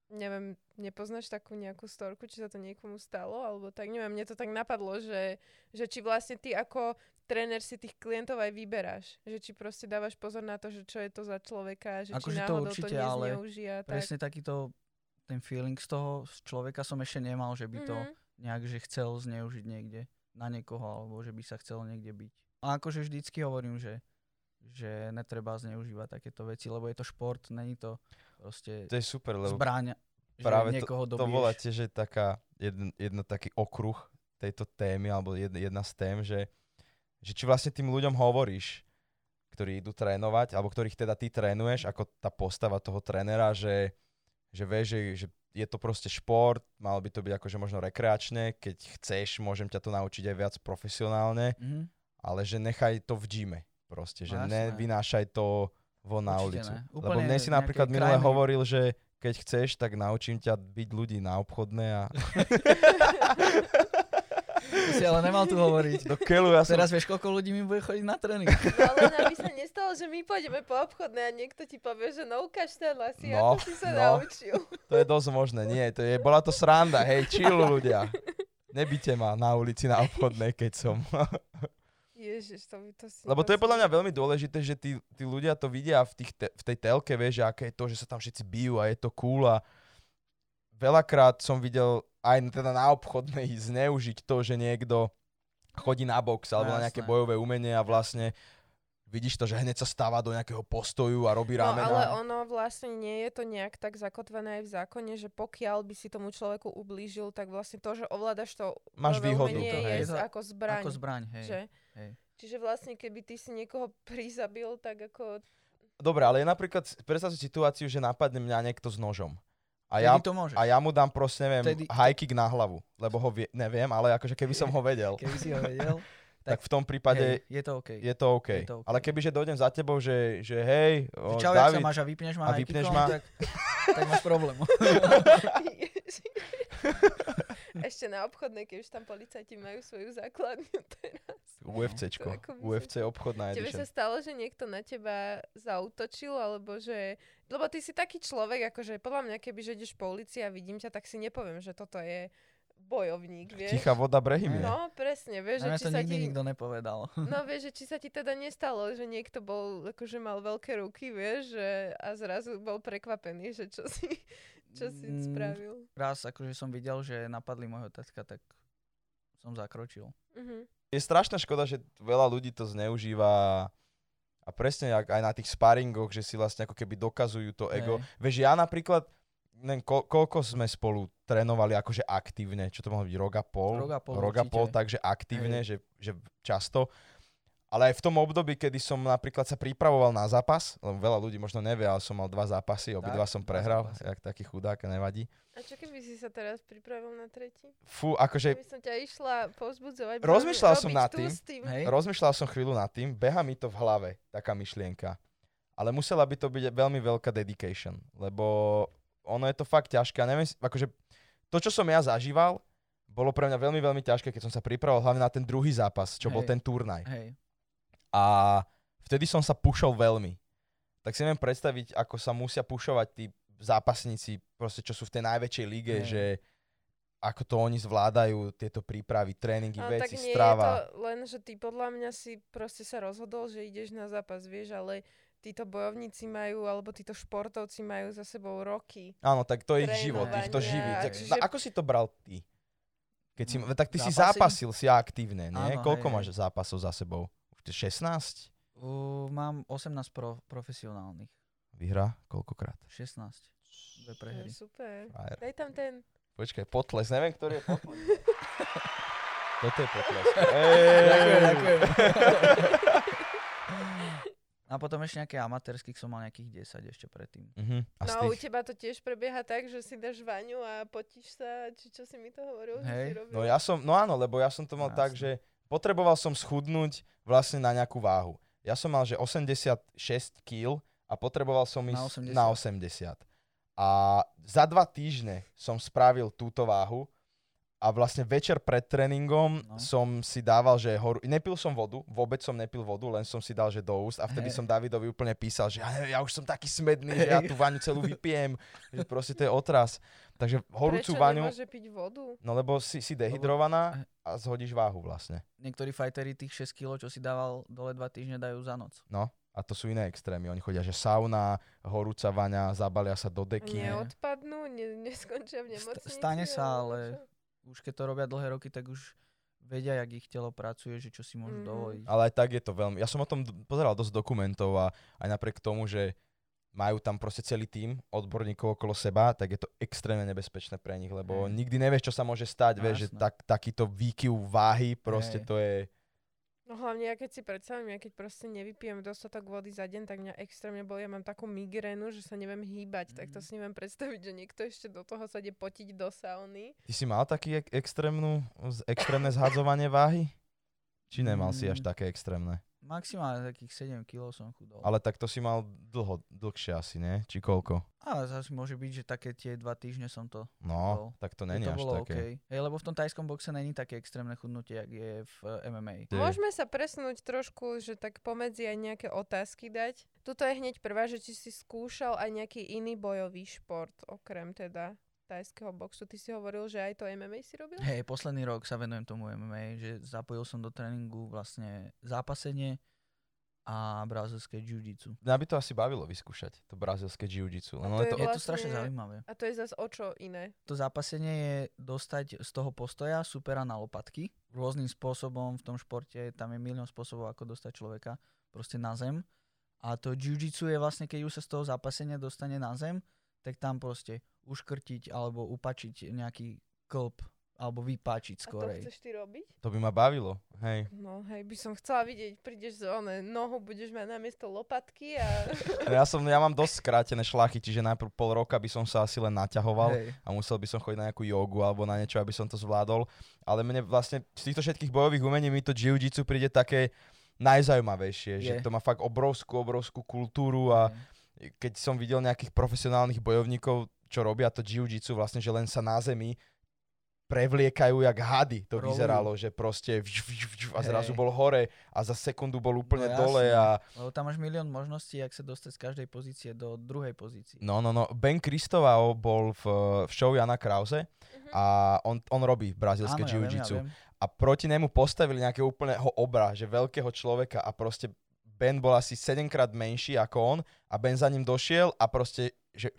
[SPEAKER 2] neviem, nepoznáš takú nejakú storku, či sa to niekomu stalo, alebo tak, neviem, mne to tak napadlo, že, že či vlastne ty ako tréner si tých klientov aj vyberáš. Že či proste dávaš pozor na to, že čo je to za človeka, že
[SPEAKER 3] Akože
[SPEAKER 2] či
[SPEAKER 3] to
[SPEAKER 2] náhodou to,
[SPEAKER 3] určite, ale
[SPEAKER 2] nezneužia. Tak.
[SPEAKER 3] Presne takýto ten feeling z toho z človeka som ešte nemal, že by to
[SPEAKER 2] Mhm.
[SPEAKER 3] nejak, že chcel zneužiť niekde na niekoho, alebo že by sa chcel niekde byť. A akože vždycky hovorím, že, že netreba zneužívať takéto veci, lebo je to šport, není to proste
[SPEAKER 1] To je super, lebo
[SPEAKER 3] zbraň, že
[SPEAKER 1] práve
[SPEAKER 3] niekoho
[SPEAKER 1] to
[SPEAKER 3] dobiješ.
[SPEAKER 1] voláte, že taká jeden, jedno taký okruh tejto témy, alebo jedna, jedna z tém, že, že či vlastne tým ľuďom hovoríš, ktorí idú trénovať, alebo ktorých teda ty trénuješ, ako tá postava toho trénera, že, že vieš, že, že je to proste šport, mal by to byť akože možno rekreačné, keď chceš, môžem ťa to naučiť aj viac profesionálne,
[SPEAKER 3] Mhm.
[SPEAKER 1] ale že nechaj to v gyme proste, že
[SPEAKER 3] jasné.
[SPEAKER 1] nevynášaj to von na ulicu.
[SPEAKER 3] ne.
[SPEAKER 1] Lebo mne si napríklad minule
[SPEAKER 3] krajnej-
[SPEAKER 1] hovoril, že keď chceš, tak naučím ťa byť ľudí na obchodné a
[SPEAKER 3] To si ale nemal tu hovoriť.
[SPEAKER 1] do keľu ja som...
[SPEAKER 3] Teraz vieš, koľko ľudí mi bude chodiť na tréning.
[SPEAKER 2] No ale aby sa nestalo, že my pôjdeme po obchodné a niekto ti povie, že no ukáž ten asi,
[SPEAKER 1] No,
[SPEAKER 2] ako si sa
[SPEAKER 1] no.
[SPEAKER 2] naučil.
[SPEAKER 1] To je dosť možné. Nie, to je, bola to sranda, hej, chill ľudia. Nebite ma na ulici na obchodnej, keď som.
[SPEAKER 2] Ježiš, to by to si...
[SPEAKER 1] Lebo to je podľa mňa veľmi dôležité, že tí, tí ľudia to vidia v, tých te, v tej telke, vieš, aké je to, že sa tam všetci bijú a je to cool a veľakrát som videl aj teda na obchodnej zneužiť to, že niekto chodí na box alebo na nejaké bojové umenie a vlastne vidíš to, že hneď sa stáva do nejakého postoju a robí
[SPEAKER 2] No
[SPEAKER 1] ramena.
[SPEAKER 2] ale ono vlastne nie je to nejak tak zakotvené aj v zákone, že pokiaľ by si tomu človeku ublížil, tak vlastne to, že ovládaš to
[SPEAKER 1] Máš výhodu,
[SPEAKER 2] umenie
[SPEAKER 1] to
[SPEAKER 2] je
[SPEAKER 1] hej.
[SPEAKER 2] z- ako zbraň.
[SPEAKER 3] Ako zbraň, hej.
[SPEAKER 2] Že?
[SPEAKER 3] hej.
[SPEAKER 2] Čiže vlastne keby ty si niekoho prizabil, tak ako...
[SPEAKER 1] Dobre, ale je napríklad, predstav si situáciu, že napadne mňa niekto s nožom. A ja,
[SPEAKER 3] to môžeš.
[SPEAKER 1] a ja mu dám proste, neviem,
[SPEAKER 3] Vtedy-
[SPEAKER 1] high kick na hlavu, lebo ho vie, neviem, ale akože keby som ho vedel,
[SPEAKER 3] Keby si ho vedel,
[SPEAKER 1] tak v tom prípade
[SPEAKER 3] hej, je to OK.
[SPEAKER 1] je to OK.
[SPEAKER 3] Je to OK.
[SPEAKER 1] Ale kebyže dojdem za tebou, že, že hej, o,
[SPEAKER 3] Čau, jak sa
[SPEAKER 1] David,
[SPEAKER 3] máš a vypneš ma
[SPEAKER 1] a vypneš ma?
[SPEAKER 3] Tak, tak máš problém.
[SPEAKER 2] Ešte na obchodnej, keď už tam policajti majú svoju základňu teraz.
[SPEAKER 1] UFCčko, UFC obchodná
[SPEAKER 2] Tebe sa
[SPEAKER 1] edition.
[SPEAKER 2] stalo, že niekto na teba zautočil, alebo že... Lebo ty si taký človek, akože podľa mňa, keby že ideš po ulici a vidím ťa, tak si nepoviem, že toto je bojovník, vieš.
[SPEAKER 1] Tichá voda brehy mne.
[SPEAKER 2] No, presne, vieš, že či
[SPEAKER 3] to
[SPEAKER 2] sa
[SPEAKER 3] nikdy
[SPEAKER 2] ti...
[SPEAKER 3] nikto nepovedal.
[SPEAKER 2] No vieš, že či sa ti teda nestalo, že niekto bol, akože mal veľké ruky, vieš, že a zrazu bol prekvapený, že čo si, čo si
[SPEAKER 3] Mm.
[SPEAKER 2] spravil.
[SPEAKER 3] Raz akože som videl, že napadli môjho tatka, tak som zakročil.
[SPEAKER 2] Mhm.
[SPEAKER 1] Je strašná škoda, že veľa ľudí to zneužíva a presne aj na tých sparingoch, že si vlastne ako keby dokazujú to ego.
[SPEAKER 3] Hej.
[SPEAKER 1] Vieš, ja napríklad, neviem, ko- koľko sme spolu trénovali akože aktívne, čo to mohlo byť, rok a pol?
[SPEAKER 3] Rok a pol
[SPEAKER 1] Rok a pol, takže aktívne, že, že často. Ale aj v tom období, kedy som napríklad sa pripravoval na zápas, lebo veľa ľudí možno nevie, ale som mal dva zápasy, obidva som
[SPEAKER 3] dva
[SPEAKER 1] prehral,
[SPEAKER 3] zápasy.
[SPEAKER 1] jak taký chudák, nevadí.
[SPEAKER 2] A čo keby si sa teraz pripravil na tretí?
[SPEAKER 1] Fú, akože
[SPEAKER 2] Keby som ťa išla povzbudzovať.
[SPEAKER 1] Rozmýšľal som nad tým.
[SPEAKER 2] tým.
[SPEAKER 1] Rozmýšľal som chvíľu nad tým, beha mi to v hlave, taká myšlienka. Ale musela by to byť veľmi veľká dedication, lebo ono je to fakt ťažké. A neviem, akože to, čo som ja zažíval, bolo pre mňa veľmi, veľmi ťažké, keď som sa pripravoval hlavne na ten druhý zápas, čo bol
[SPEAKER 3] Hej.
[SPEAKER 1] ten turnaj.
[SPEAKER 3] Hej.
[SPEAKER 1] A vtedy som sa pušol veľmi. Tak si neviem predstaviť, ako sa musia pušovať tí zápasníci, proste čo sú v tej najväčšej lige,
[SPEAKER 3] Hej.
[SPEAKER 1] že ako to oni zvládajú, tieto prípravy, tréningy,
[SPEAKER 2] Ale tak
[SPEAKER 1] veci,
[SPEAKER 2] nie je
[SPEAKER 1] strava.
[SPEAKER 2] to len, že ty podľa mňa si proste sa rozhodol, že ideš na zápas, vieš, ale títo bojovníci majú, alebo títo športovci majú za sebou roky.
[SPEAKER 1] Áno, tak to je ich život, ich to živí. Tak,
[SPEAKER 2] čiže-
[SPEAKER 1] ako si to bral ty? Keď si,
[SPEAKER 3] No,
[SPEAKER 1] tak ty si
[SPEAKER 3] zápasy?
[SPEAKER 1] zápasil, si aktívne, nie?
[SPEAKER 3] Áno,
[SPEAKER 1] Koľko
[SPEAKER 3] hej,
[SPEAKER 1] máš zápasov za sebou? Už 16?
[SPEAKER 3] Uh, mám 18 pro, profesionálnych.
[SPEAKER 1] Vyhra? Koľkokrát?
[SPEAKER 3] 16. Dve
[SPEAKER 2] To
[SPEAKER 3] prehry.
[SPEAKER 2] je super.
[SPEAKER 1] Frajer.
[SPEAKER 2] Daj tam ten.
[SPEAKER 1] Počkaj, potles, neviem, ktorý je potles. Toto je potles.
[SPEAKER 3] Ďakujem, ďakujem. A potom ešte nejaké amatérských som mal nejakých 10 ešte predtým.
[SPEAKER 1] Mhm. A
[SPEAKER 2] No a u teba to tiež prebieha tak, že si dáš vaňu a potíš sa, či čo si mi to hovoril, že
[SPEAKER 3] Hej.
[SPEAKER 2] si robil?
[SPEAKER 1] no ja som, no áno, lebo ja som to mal
[SPEAKER 3] Jasné.
[SPEAKER 1] tak, že potreboval som schudnúť vlastne na nejakú váhu. Ja som mal, že 86 kg a potreboval som
[SPEAKER 3] Na
[SPEAKER 1] ísť
[SPEAKER 3] 80.
[SPEAKER 1] na 80. A za dva týždne som spravil túto váhu a vlastne večer pred tréningom
[SPEAKER 3] No.
[SPEAKER 1] som si dával, že horu... nepil som vodu, vôbec som nepil vodu, len som si dal, že do úst a vtedy
[SPEAKER 3] Hej.
[SPEAKER 1] som Davidovi úplne písal, že ja, neviem, ja už som taký smedný, že ja tú vaňu celú vypijem, že proste to je otras. Takže horúcu
[SPEAKER 2] Prečo
[SPEAKER 1] vaňu,
[SPEAKER 2] nemôže piť vodu?
[SPEAKER 1] no lebo si, si dehydrovaná a zhodíš váhu vlastne.
[SPEAKER 3] Niektorí fajteri tých 6 kg, čo si dával dole 2 týždne, dajú za noc.
[SPEAKER 1] No, a to sú iné extrémy. Oni chodia, že sauna, horúca vaňa, zabalia sa do deky.
[SPEAKER 2] Neodpadnú? Ne, neskončia v
[SPEAKER 3] St-
[SPEAKER 2] nemocnici?
[SPEAKER 3] stane sa, ale
[SPEAKER 2] čo?
[SPEAKER 3] Už keď to robia dlhé roky, tak už vedia, jak ich telo pracuje, že čo si môžu
[SPEAKER 2] Mhm.
[SPEAKER 3] dovoliť.
[SPEAKER 1] Ale aj tak je to veľmi... Ja som o tom pozeral dosť dokumentov a aj napriek tomu, že majú tam proste celý tým odborníkov okolo seba, tak je to extrémne nebezpečné pre nich, lebo
[SPEAKER 3] Hej.
[SPEAKER 1] nikdy nevieš, čo sa môže stať,
[SPEAKER 3] No,
[SPEAKER 1] vieš, že tak, takýto výkyv váhy, proste
[SPEAKER 3] Hej.
[SPEAKER 1] to je...
[SPEAKER 2] No hlavne ja keď si predstavím, ja keď proste nevypijem dostatok vody za deň, tak mňa extrémne boli. Ja mám takú migrénu, že sa neviem hýbať, tak to
[SPEAKER 3] Mhm.
[SPEAKER 2] si neviem predstaviť, že niekto ešte do toho sa ide potiť do sauny.
[SPEAKER 1] Ty si mal taký ek- extrémnu, extrémne zhadzovanie váhy? Či nemal si až
[SPEAKER 3] Mm.
[SPEAKER 1] také extrémne?
[SPEAKER 3] Maximálne takých 7 kg som chudol.
[SPEAKER 1] Ale tak to si mal dlho, dlhšie asi, nie? Či koľko?
[SPEAKER 3] Ale zase môže byť, že také tie dva týždne som to...
[SPEAKER 1] No,
[SPEAKER 3] Bol.
[SPEAKER 1] tak to není
[SPEAKER 3] to
[SPEAKER 1] až
[SPEAKER 3] bolo
[SPEAKER 1] také.
[SPEAKER 3] OK. Hej, lebo v tom tajskom boxe není také extrémne chudnutie, jak je v eh, MMA.
[SPEAKER 1] Ty-
[SPEAKER 2] Môžeme sa presunúť trošku, že tak pomedzi aj nejaké otázky dať. Tuto je hneď prvá, že či si skúšal aj nejaký iný bojový šport, okrem teda tajského boxu. Ty si hovoril, že aj to MMA si robil?
[SPEAKER 3] Hej, posledný rok sa venujem tomu MMA, že zapojil som do tréningu vlastne zápasenie a brazilské jiu-jitsu.
[SPEAKER 1] Mňa by to asi bavilo vyskúšať, to brazilské jiu-jitsu.
[SPEAKER 2] A to
[SPEAKER 1] je
[SPEAKER 2] je
[SPEAKER 1] to,
[SPEAKER 3] Je to
[SPEAKER 2] vlastne-
[SPEAKER 3] strašne zaujímavé.
[SPEAKER 2] A to je zase o čo iné.
[SPEAKER 3] To zápasenie je dostať z toho postoja supera na lopatky. Rôznym spôsobom v tom športe, tam je milión spôsobov, ako dostať človeka proste na zem. A to jiu-jitsu je vlastne, keď už sa z toho zápasenia dostane na zem, tak tam proste uškrtiť alebo upačiť nejaký klb alebo vypáčiť
[SPEAKER 2] A to
[SPEAKER 3] skorej.
[SPEAKER 2] chceš ty robiť?
[SPEAKER 1] to by ma bavilo, hej.
[SPEAKER 2] No hej, by som chcela vidieť, prídeš z one, nohu budeš mať namiesto lopatky a...
[SPEAKER 1] Ja, som, ja mám dosť skrátené šlachy, čiže najprv pol roka by som sa asi len naťahoval
[SPEAKER 3] Hej.
[SPEAKER 1] a musel by som chodiť na nejakú jogu alebo na niečo, aby som to zvládol. Ale mne vlastne z týchto všetkých bojových umení mi to jiu-jitsu príde také najzaujímavejšie, že
[SPEAKER 3] Je.
[SPEAKER 1] to má fakt obrovskú, obrovskú kultúru a
[SPEAKER 3] Hej.
[SPEAKER 1] keď som videl nejakých profesionálnych bojovníkov, čo robia to jiu-jitsu, vlastne, že len sa na zemi prevliekajú jak hady. To
[SPEAKER 3] Rolujú.
[SPEAKER 1] vyzeralo, že proste vž, vž, vž, a zrazu
[SPEAKER 3] Hej.
[SPEAKER 1] bol hore a za sekundu bol úplne
[SPEAKER 3] No
[SPEAKER 1] dole a
[SPEAKER 3] Lebo tam máš milión možností, jak sa dostať z každej pozície do druhej pozície.
[SPEAKER 1] No, no, no. Ben Kristovao bol v, v show Jana Krause a on, on robí brazilské
[SPEAKER 3] Áno, ja viem, ja
[SPEAKER 1] jiu-jitsu.
[SPEAKER 3] viem.
[SPEAKER 1] a proti nemu postavili nejakého úplného obra, že veľkého človeka a proste Ben bol asi 7 krát menší ako on a Ben za ním došiel a proste, že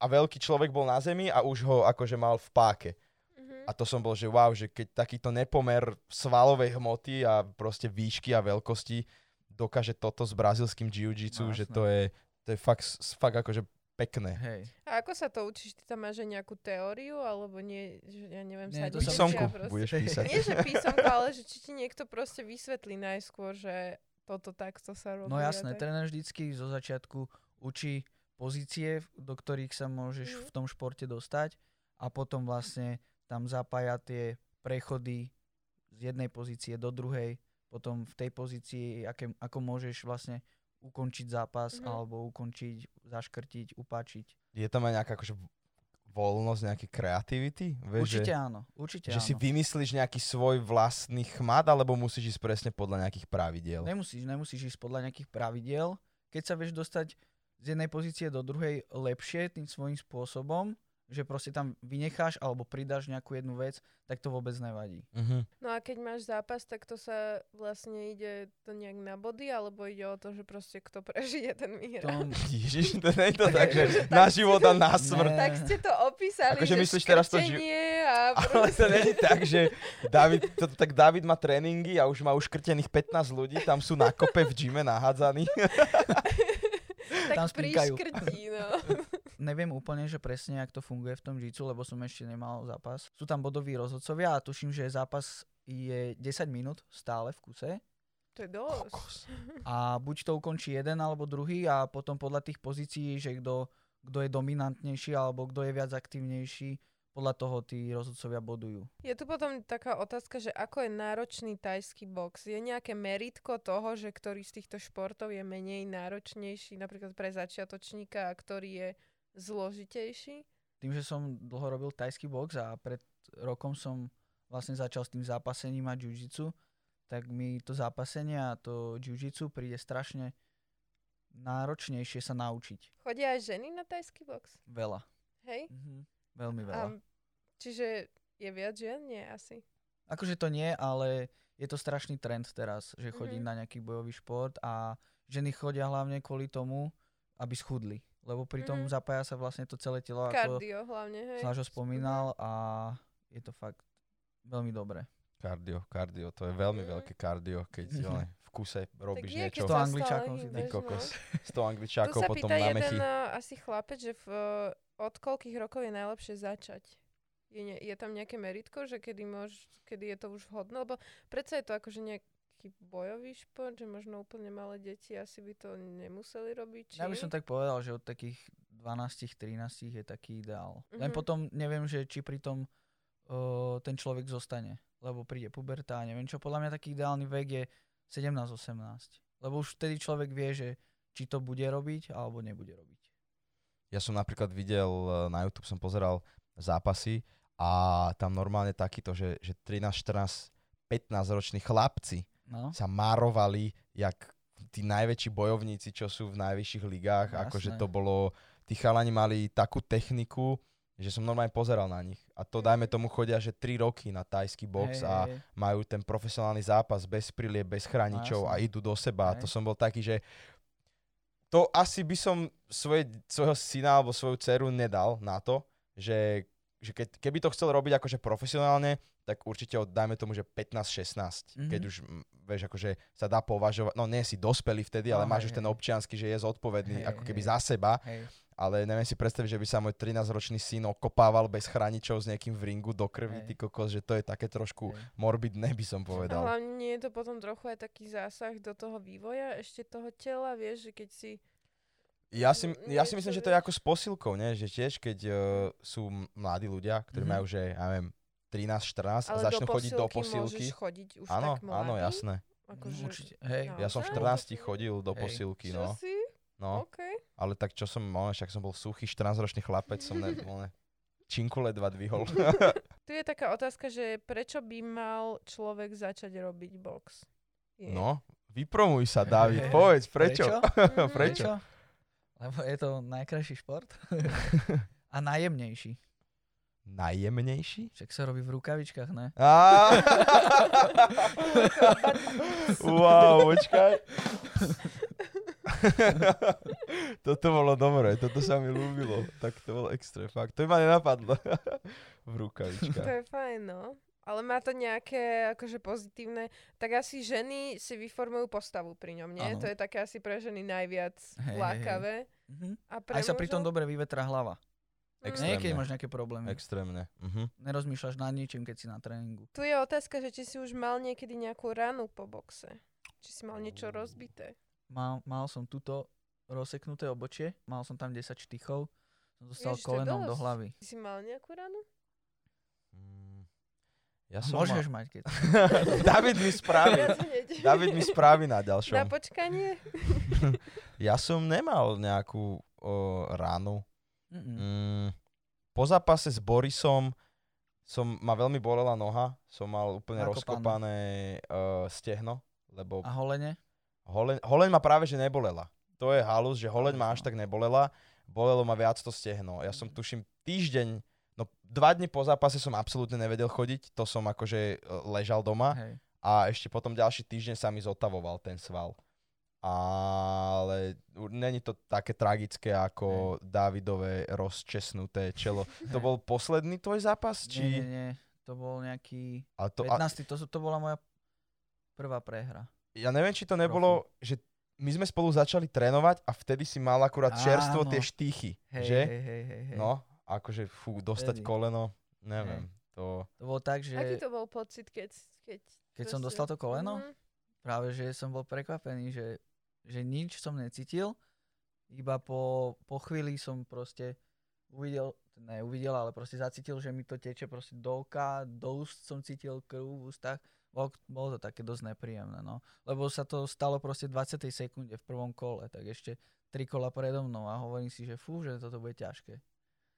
[SPEAKER 1] a veľký človek bol na zemi a už ho akože mal v páke.
[SPEAKER 2] Mhm.
[SPEAKER 1] A to som bol, že wow, že keď takýto nepomer svalovej hmoty a proste výšky a veľkosti dokáže toto s brazilským jiu-jitsu,
[SPEAKER 3] No,
[SPEAKER 1] že to je, to je fakt, fakt akože pekné.
[SPEAKER 3] Hej.
[SPEAKER 2] A ako sa to učíš? Ty tam máš nejakú teóriu, alebo nie, že ja neviem,
[SPEAKER 3] Nie,
[SPEAKER 2] sa
[SPEAKER 3] to
[SPEAKER 1] Písomku
[SPEAKER 2] proste-
[SPEAKER 1] budeš písať.
[SPEAKER 2] Nie, že písomku, ale že či ti niekto proste vysvetlí najskôr, že toto takto sa robí.
[SPEAKER 3] No jasné, tréner vždycky zo začiatku učí pozície, do ktorých sa môžeš v tom športe dostať a potom vlastne tam zapája tie prechody z jednej pozície do druhej, potom v tej pozícii, aké, ako môžeš vlastne ukončiť zápas
[SPEAKER 2] Mhm.
[SPEAKER 3] alebo ukončiť, zaškrtiť, upáčiť.
[SPEAKER 1] Je tam aj nejaká akože voľnosť, nejaké kreativity? Vieš,
[SPEAKER 3] Určite
[SPEAKER 1] že,
[SPEAKER 3] áno, určite
[SPEAKER 1] že
[SPEAKER 3] áno.
[SPEAKER 1] si vymyslíš nejaký svoj vlastný chmat, alebo musíš ísť presne podľa nejakých pravidiel?
[SPEAKER 3] Nemusíš, nemusíš ísť podľa nejakých pravidiel. Keď sa vieš dostať z jednej pozície do druhej lepšie tým svojím spôsobom, že proste tam vynecháš alebo pridáš nejakú jednu vec, tak to vôbec nevadí.
[SPEAKER 1] Mhm.
[SPEAKER 2] No a keď máš zápas, tak to sa vlastne ide to nejak na body, alebo ide o to, že proste kto prežije, ten vyhrá.
[SPEAKER 3] To,
[SPEAKER 1] Ježiš, to nie je to tak, že na život a na smrť.
[SPEAKER 2] Tak ste to opísali,
[SPEAKER 1] Akože
[SPEAKER 2] že
[SPEAKER 1] myslíš teraz to,
[SPEAKER 2] škrtenie a
[SPEAKER 1] Ale to nie je tak, že David, to, tak David má tréningy a už má uškrtených 15 ľudí, tam sú na kope v gyme nahádzaní.
[SPEAKER 3] tam spinkajú.
[SPEAKER 2] no.
[SPEAKER 3] neviem úplne, že presne, jak to funguje v tom jiu lebo som ešte nemal zápas. Sú tam bodoví rozhodcovia a tuším, že zápas je 10 minút stále v kuse
[SPEAKER 2] To je dosť.
[SPEAKER 3] a buď to ukončí jeden alebo druhý a potom podľa tých pozícií, že kto, kto je dominantnejší alebo kto je viac aktívnejší, podľa toho tí rozhodcovia bodujú.
[SPEAKER 2] Je tu potom taká otázka, že ako je náročný tajský box? Je nejaké meritko toho, že ktorý z týchto športov je menej náročnejší napríklad pre začiatočníka a ktorý je zložitejší?
[SPEAKER 3] Tým, že som dlho robil tajský box a pred rokom som vlastne začal s tým zápasením a jiu tak mi to zápasenie a to jiu príde strašne náročnejšie sa naučiť.
[SPEAKER 2] Chodia aj ženy na tajský box?
[SPEAKER 3] Veľa.
[SPEAKER 2] Hej?
[SPEAKER 3] Mhm. Veľmi veľa.
[SPEAKER 2] A, čiže je viac žien? Nie, asi.
[SPEAKER 3] Akože to nie, ale je to strašný trend teraz, že chodí
[SPEAKER 2] Mhm.
[SPEAKER 3] na nejaký bojový šport a ženy chodia hlavne kvôli tomu, aby schudli. Lebo pri tom
[SPEAKER 2] Mhm.
[SPEAKER 3] zapája sa vlastne to celé telo, ako
[SPEAKER 2] Kardio hlavne, hej.
[SPEAKER 3] Slážo spomínal a je to fakt veľmi dobré.
[SPEAKER 1] Kardio, kardio, to je veľmi
[SPEAKER 2] Mm.
[SPEAKER 1] veľké kardio, keď
[SPEAKER 3] Mhm.
[SPEAKER 1] ale v kuse robíš
[SPEAKER 2] tak je,
[SPEAKER 1] niečo.
[SPEAKER 2] keď
[SPEAKER 3] To
[SPEAKER 2] sa
[SPEAKER 3] Angličákom
[SPEAKER 2] stále
[SPEAKER 3] si
[SPEAKER 2] hýbeš,
[SPEAKER 1] kokos.
[SPEAKER 2] no.
[SPEAKER 1] 100 angličákov
[SPEAKER 2] Tu sa
[SPEAKER 1] potom
[SPEAKER 2] pýta
[SPEAKER 1] na
[SPEAKER 2] jeden
[SPEAKER 1] mechy.
[SPEAKER 2] uh, asi chlapec, že v, uh, od koľkých rokov je najlepšie začať? Je, ne, je tam nejaké meritko, že kedy, môž, kedy je to už vhodné? Lebo predsa je to akože nejaký bojový šport, že možno úplne malé deti asi by to nemuseli robiť. Či?
[SPEAKER 3] Ja by som tak povedal, že od takých 12-13 je taký ideál. Len
[SPEAKER 2] Mhm.
[SPEAKER 3] potom neviem, že či pri tom uh, ten človek zostane. Lebo príde puberta a neviem čo. Podľa mňa taký ideálny vek je 17-18. Lebo už vtedy človek vie, že či to bude robiť alebo nebude robiť.
[SPEAKER 1] Ja som napríklad videl, e, na YouTube som pozeral zápasy a tam normálne takýto, že, že 13, 14, 15 roční chlapci
[SPEAKER 3] No,
[SPEAKER 1] sa márovali, jak tí najväčší bojovníci, čo sú v najvyšších ligách.
[SPEAKER 3] Jasné.
[SPEAKER 1] Akože to bolo, tí chalani mali takú techniku, že som normálne pozeral na nich. A to dajme tomu chodia, že 3 roky na tajský box
[SPEAKER 3] hej,
[SPEAKER 1] a
[SPEAKER 3] hej.
[SPEAKER 1] majú ten profesionálny zápas bez prilie, bez chráničov
[SPEAKER 3] No,
[SPEAKER 1] a idú do seba. A
[SPEAKER 3] Hej.
[SPEAKER 1] to som bol taký, že to asi by som svoje, svojho syna alebo svoju dceru nedal na to, že, že keď, keby to chcel robiť akože profesionálne, tak určite od, dajme tomu, že 15-16,
[SPEAKER 3] Mhm.
[SPEAKER 1] keď už, vieš, akože sa dá považovať, no nie si dospelý vtedy, ale
[SPEAKER 3] No,
[SPEAKER 1] máš
[SPEAKER 3] hej,
[SPEAKER 1] už ten občiansky, že je zodpovedný
[SPEAKER 3] Hej,
[SPEAKER 1] ako keby
[SPEAKER 3] hej.
[SPEAKER 1] za seba,
[SPEAKER 3] Hej.
[SPEAKER 1] Ale neviem si predstaviť, že by sa môj 13-ročný syn okopával bez chráničov s niekým v ringu do krvi, ty kokos, že to je také trošku
[SPEAKER 3] Hej.
[SPEAKER 1] morbidné, by som povedal.
[SPEAKER 2] hlavne nie je to potom trochu aj taký zásah do toho vývoja ešte toho tela, vieš, že keď si...
[SPEAKER 1] Ja si, ja si myslím, že to je ako s posilkou, ne? že tiež keď uh, sú mladí ľudia, ktorí
[SPEAKER 3] Mhm.
[SPEAKER 1] majú, že ja neviem, 13, 14 a
[SPEAKER 2] Ale
[SPEAKER 1] začnú
[SPEAKER 2] do
[SPEAKER 1] chodiť do
[SPEAKER 2] posilky môžeš chodiť už
[SPEAKER 1] Áno,
[SPEAKER 2] tak mladý?
[SPEAKER 1] áno, jasné.
[SPEAKER 2] Akože,
[SPEAKER 3] Určite, hej.
[SPEAKER 2] No.
[SPEAKER 1] Ja som v
[SPEAKER 2] Naozaj?
[SPEAKER 1] 14 chodil do
[SPEAKER 3] Hej.
[SPEAKER 1] posilky,
[SPEAKER 2] Čo
[SPEAKER 1] no.
[SPEAKER 2] si?
[SPEAKER 1] no.
[SPEAKER 2] OK.
[SPEAKER 1] Ale tak čo som, no, však som bol suchý 14-ročný chlapec, som ne, ne, činku ledva dvihol.
[SPEAKER 2] Tu je taká otázka, že prečo by mal človek začať robiť box? Je.
[SPEAKER 1] no, vypromuj sa, David, povedz, prečo?
[SPEAKER 2] Mhm.
[SPEAKER 1] prečo?
[SPEAKER 3] Lebo je to najkrajší šport. a najjemnejší.
[SPEAKER 1] Najjemnejší?
[SPEAKER 3] Však sa robí v rukavičkách, ne?
[SPEAKER 1] Wow, počkaj. Toto bolo dobré, toto sa mi ľúbilo. Tak to bolo extra, fakt. To by ma nenapadlo. v
[SPEAKER 2] To
[SPEAKER 1] rukavičkách.
[SPEAKER 2] je fajn, no. Ale má to nejaké akože pozitívne, tak asi ženy si vyformujú postavu pri ňom, nie?
[SPEAKER 3] Áno.
[SPEAKER 2] To je také asi pre ženy najviac
[SPEAKER 3] Hej, hej, hej.
[SPEAKER 2] lákavé.
[SPEAKER 3] Mhm.
[SPEAKER 2] A pre
[SPEAKER 3] Aj sa pri tom dobre vyvetrá hlava.
[SPEAKER 2] Mm.
[SPEAKER 1] Extrémne.
[SPEAKER 3] Nie, keď máš nejaké problémy.
[SPEAKER 1] Extrémne. Mhm.
[SPEAKER 3] Nerozmýšľaš nad ničím, keď si na tréningu.
[SPEAKER 2] Tu je otázka, že či si už mal niekedy nejakú ranu po boxe. Či si mal niečo rozbité.
[SPEAKER 3] Mal, mal som tuto rozseknuté obočie, mal som tam 10 štychov, som dostal
[SPEAKER 2] Ježiš,
[SPEAKER 3] kolenom do hlavy.
[SPEAKER 2] Ty si mal nejakú ranu?
[SPEAKER 1] Mm, Ja som
[SPEAKER 3] Môžeš
[SPEAKER 1] mal...
[SPEAKER 3] mať, keď...
[SPEAKER 1] David mi spraví. David mi spraví na
[SPEAKER 2] Na
[SPEAKER 1] ďalšom.
[SPEAKER 2] počkanie?
[SPEAKER 1] Ja som nemal nejakú o, ránu. Mm, po zápase s Borisom som, ma veľmi bolela noha, som mal úplne
[SPEAKER 3] Nakopané.
[SPEAKER 1] rozkopané uh, stehno, lebo
[SPEAKER 3] A holene?
[SPEAKER 1] holeň, holeň ma práve že nebolela. To je halus, že holeň ma až
[SPEAKER 3] No.
[SPEAKER 1] tak nebolela. bolelo ma viac to stehno. Ja som tuším týždeň, no dva dny po zápase som absolútne nevedel chodiť, to som akože e, ležal doma
[SPEAKER 3] Hej.
[SPEAKER 1] a ešte potom ďalší týždeň sa mi zotavoval ten sval. Ale není to také tragické ako Davidové rozčesnuté čelo. To bol posledný tvoj zápas?
[SPEAKER 3] Nie,
[SPEAKER 1] Či...
[SPEAKER 3] nie, nie. To bol nejaký
[SPEAKER 1] Ale to, a,
[SPEAKER 3] 15. To, to bola moja prvá prehra.
[SPEAKER 1] ja neviem, či to nebolo, že my sme spolu začali trénovať a vtedy si mal akurát čerstvo
[SPEAKER 3] Áno.
[SPEAKER 1] tie štíchy,
[SPEAKER 3] Hej,
[SPEAKER 1] že?
[SPEAKER 3] hej, hej, hej, hej.
[SPEAKER 1] No, akože fú, dostať
[SPEAKER 3] Vtedy.
[SPEAKER 1] koleno, neviem. To...
[SPEAKER 3] To bolo tak, že
[SPEAKER 2] Aký to bol pocit, keď... Keď,
[SPEAKER 3] keď som dostal to koleno,
[SPEAKER 2] Mhm.
[SPEAKER 3] práve že som bol prekvapený, že, že nič som necítil. Iba po, po chvíli som proste uvidel, ne uvidel, ale proste zacítil, že mi to teče proste do oka, do úst som cítil krv v ústach. Bolo, bolo to také dosť nepríjemné, no. Lebo sa to stalo proste v 20. sekunde v prvom kole, tak ešte tri kola predo mnou a hovorím si, že fú, že toto bude ťažké.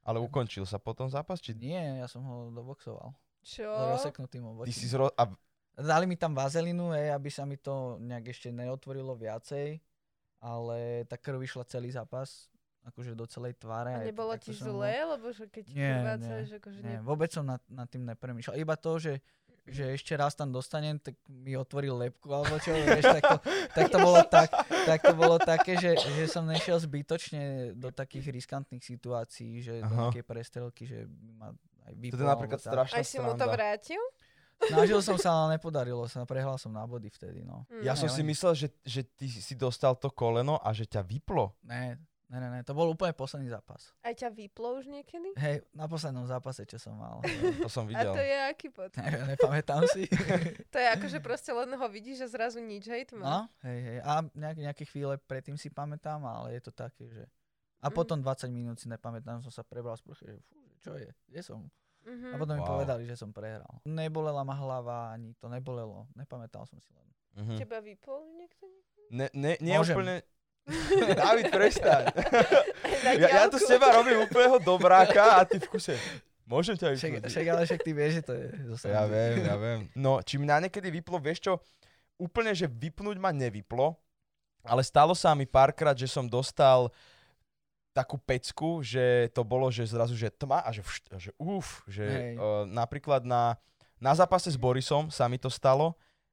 [SPEAKER 1] Ale ukončil sa potom zápas? Či
[SPEAKER 3] Nie, ja som ho doboxoval.
[SPEAKER 2] Čo?
[SPEAKER 3] S rozseknutým
[SPEAKER 1] ty si
[SPEAKER 3] obočím.
[SPEAKER 1] zro... A
[SPEAKER 3] Dali mi tam vazelinu, hej, aby sa mi to nejak ešte neotvorilo viacej, ale tá krv išla celý zápas, akože do celej tváre.
[SPEAKER 2] A nebolo ti
[SPEAKER 3] som
[SPEAKER 2] zlé, lebo že keď
[SPEAKER 3] Nie,
[SPEAKER 2] krvácaš, akože
[SPEAKER 3] Bol, nie, vôbec som nad, nad tým nepremýšľal. Iba to, že, že ešte raz tam dostanem, tak mi otvoril lepku alebo čo, vieš, tak to, tak to bolo, tak, tak to bolo také, že, že som nešiel zbytočne do takých riskantných situácií, že do
[SPEAKER 1] Aha.
[SPEAKER 3] nejakej prestrelky, že ma aj vypol.
[SPEAKER 1] to je napríklad
[SPEAKER 3] tak.
[SPEAKER 1] strašná
[SPEAKER 2] Aj si mu to vrátil?
[SPEAKER 3] Snažil som sa, ale nepodarilo sa. Prehral som na body vtedy, no.
[SPEAKER 2] Hm.
[SPEAKER 1] Ja som si myslel, že, že ty si dostal to koleno a že ťa vyplo.
[SPEAKER 3] Ne, ne, ne, ne, to bol úplne posledný zápas.
[SPEAKER 2] Aj ťa vyplo už niekedy?
[SPEAKER 3] Hej, na poslednom zápase, čo som mal.
[SPEAKER 1] To som
[SPEAKER 2] A
[SPEAKER 1] videl.
[SPEAKER 2] to je aký pocit?
[SPEAKER 3] Neviem, nepamätám si.
[SPEAKER 2] To je ako, že proste len ho vidíš a zrazu nič, hej, tma.
[SPEAKER 3] No, hej, hej. A nejaké, nejaké chvíle predtým si pamätám, ale je to také, že... A
[SPEAKER 2] Mhm.
[SPEAKER 3] potom 20 minút si nepamätám, som sa prebral z prchy, že fú, čo je, kde som?
[SPEAKER 2] Mhm.
[SPEAKER 3] A potom mi
[SPEAKER 1] Wow.
[SPEAKER 3] povedali, že som prehral. Nebolela ma hlava, ani to nebolelo. Nepamätal som si len.
[SPEAKER 1] Mhm.
[SPEAKER 2] Teba vypol niekto?
[SPEAKER 1] Ne, ne, nie
[SPEAKER 3] Môžem.
[SPEAKER 1] úplne... David, prestaň.
[SPEAKER 2] Na
[SPEAKER 1] ja, ja tu
[SPEAKER 2] diaľku?
[SPEAKER 1] z teba robím úplného dobráka a ty v kuse. Môžem ťa
[SPEAKER 3] Však,
[SPEAKER 1] vypnúť?
[SPEAKER 3] však ale však ty vieš, že to je zo
[SPEAKER 1] Ja viem, ja viem. No, či mňa niekedy vyplo, vieš čo, úplne, že vypnúť ma nevyplo, ale stalo sa mi párkrát, že som dostal takú pecku, že to bolo, že zrazu, že tma a že, všt, a že uf, že
[SPEAKER 3] Hej.
[SPEAKER 1] uh, napríklad na, na zápase s Borisom sa mi to stalo,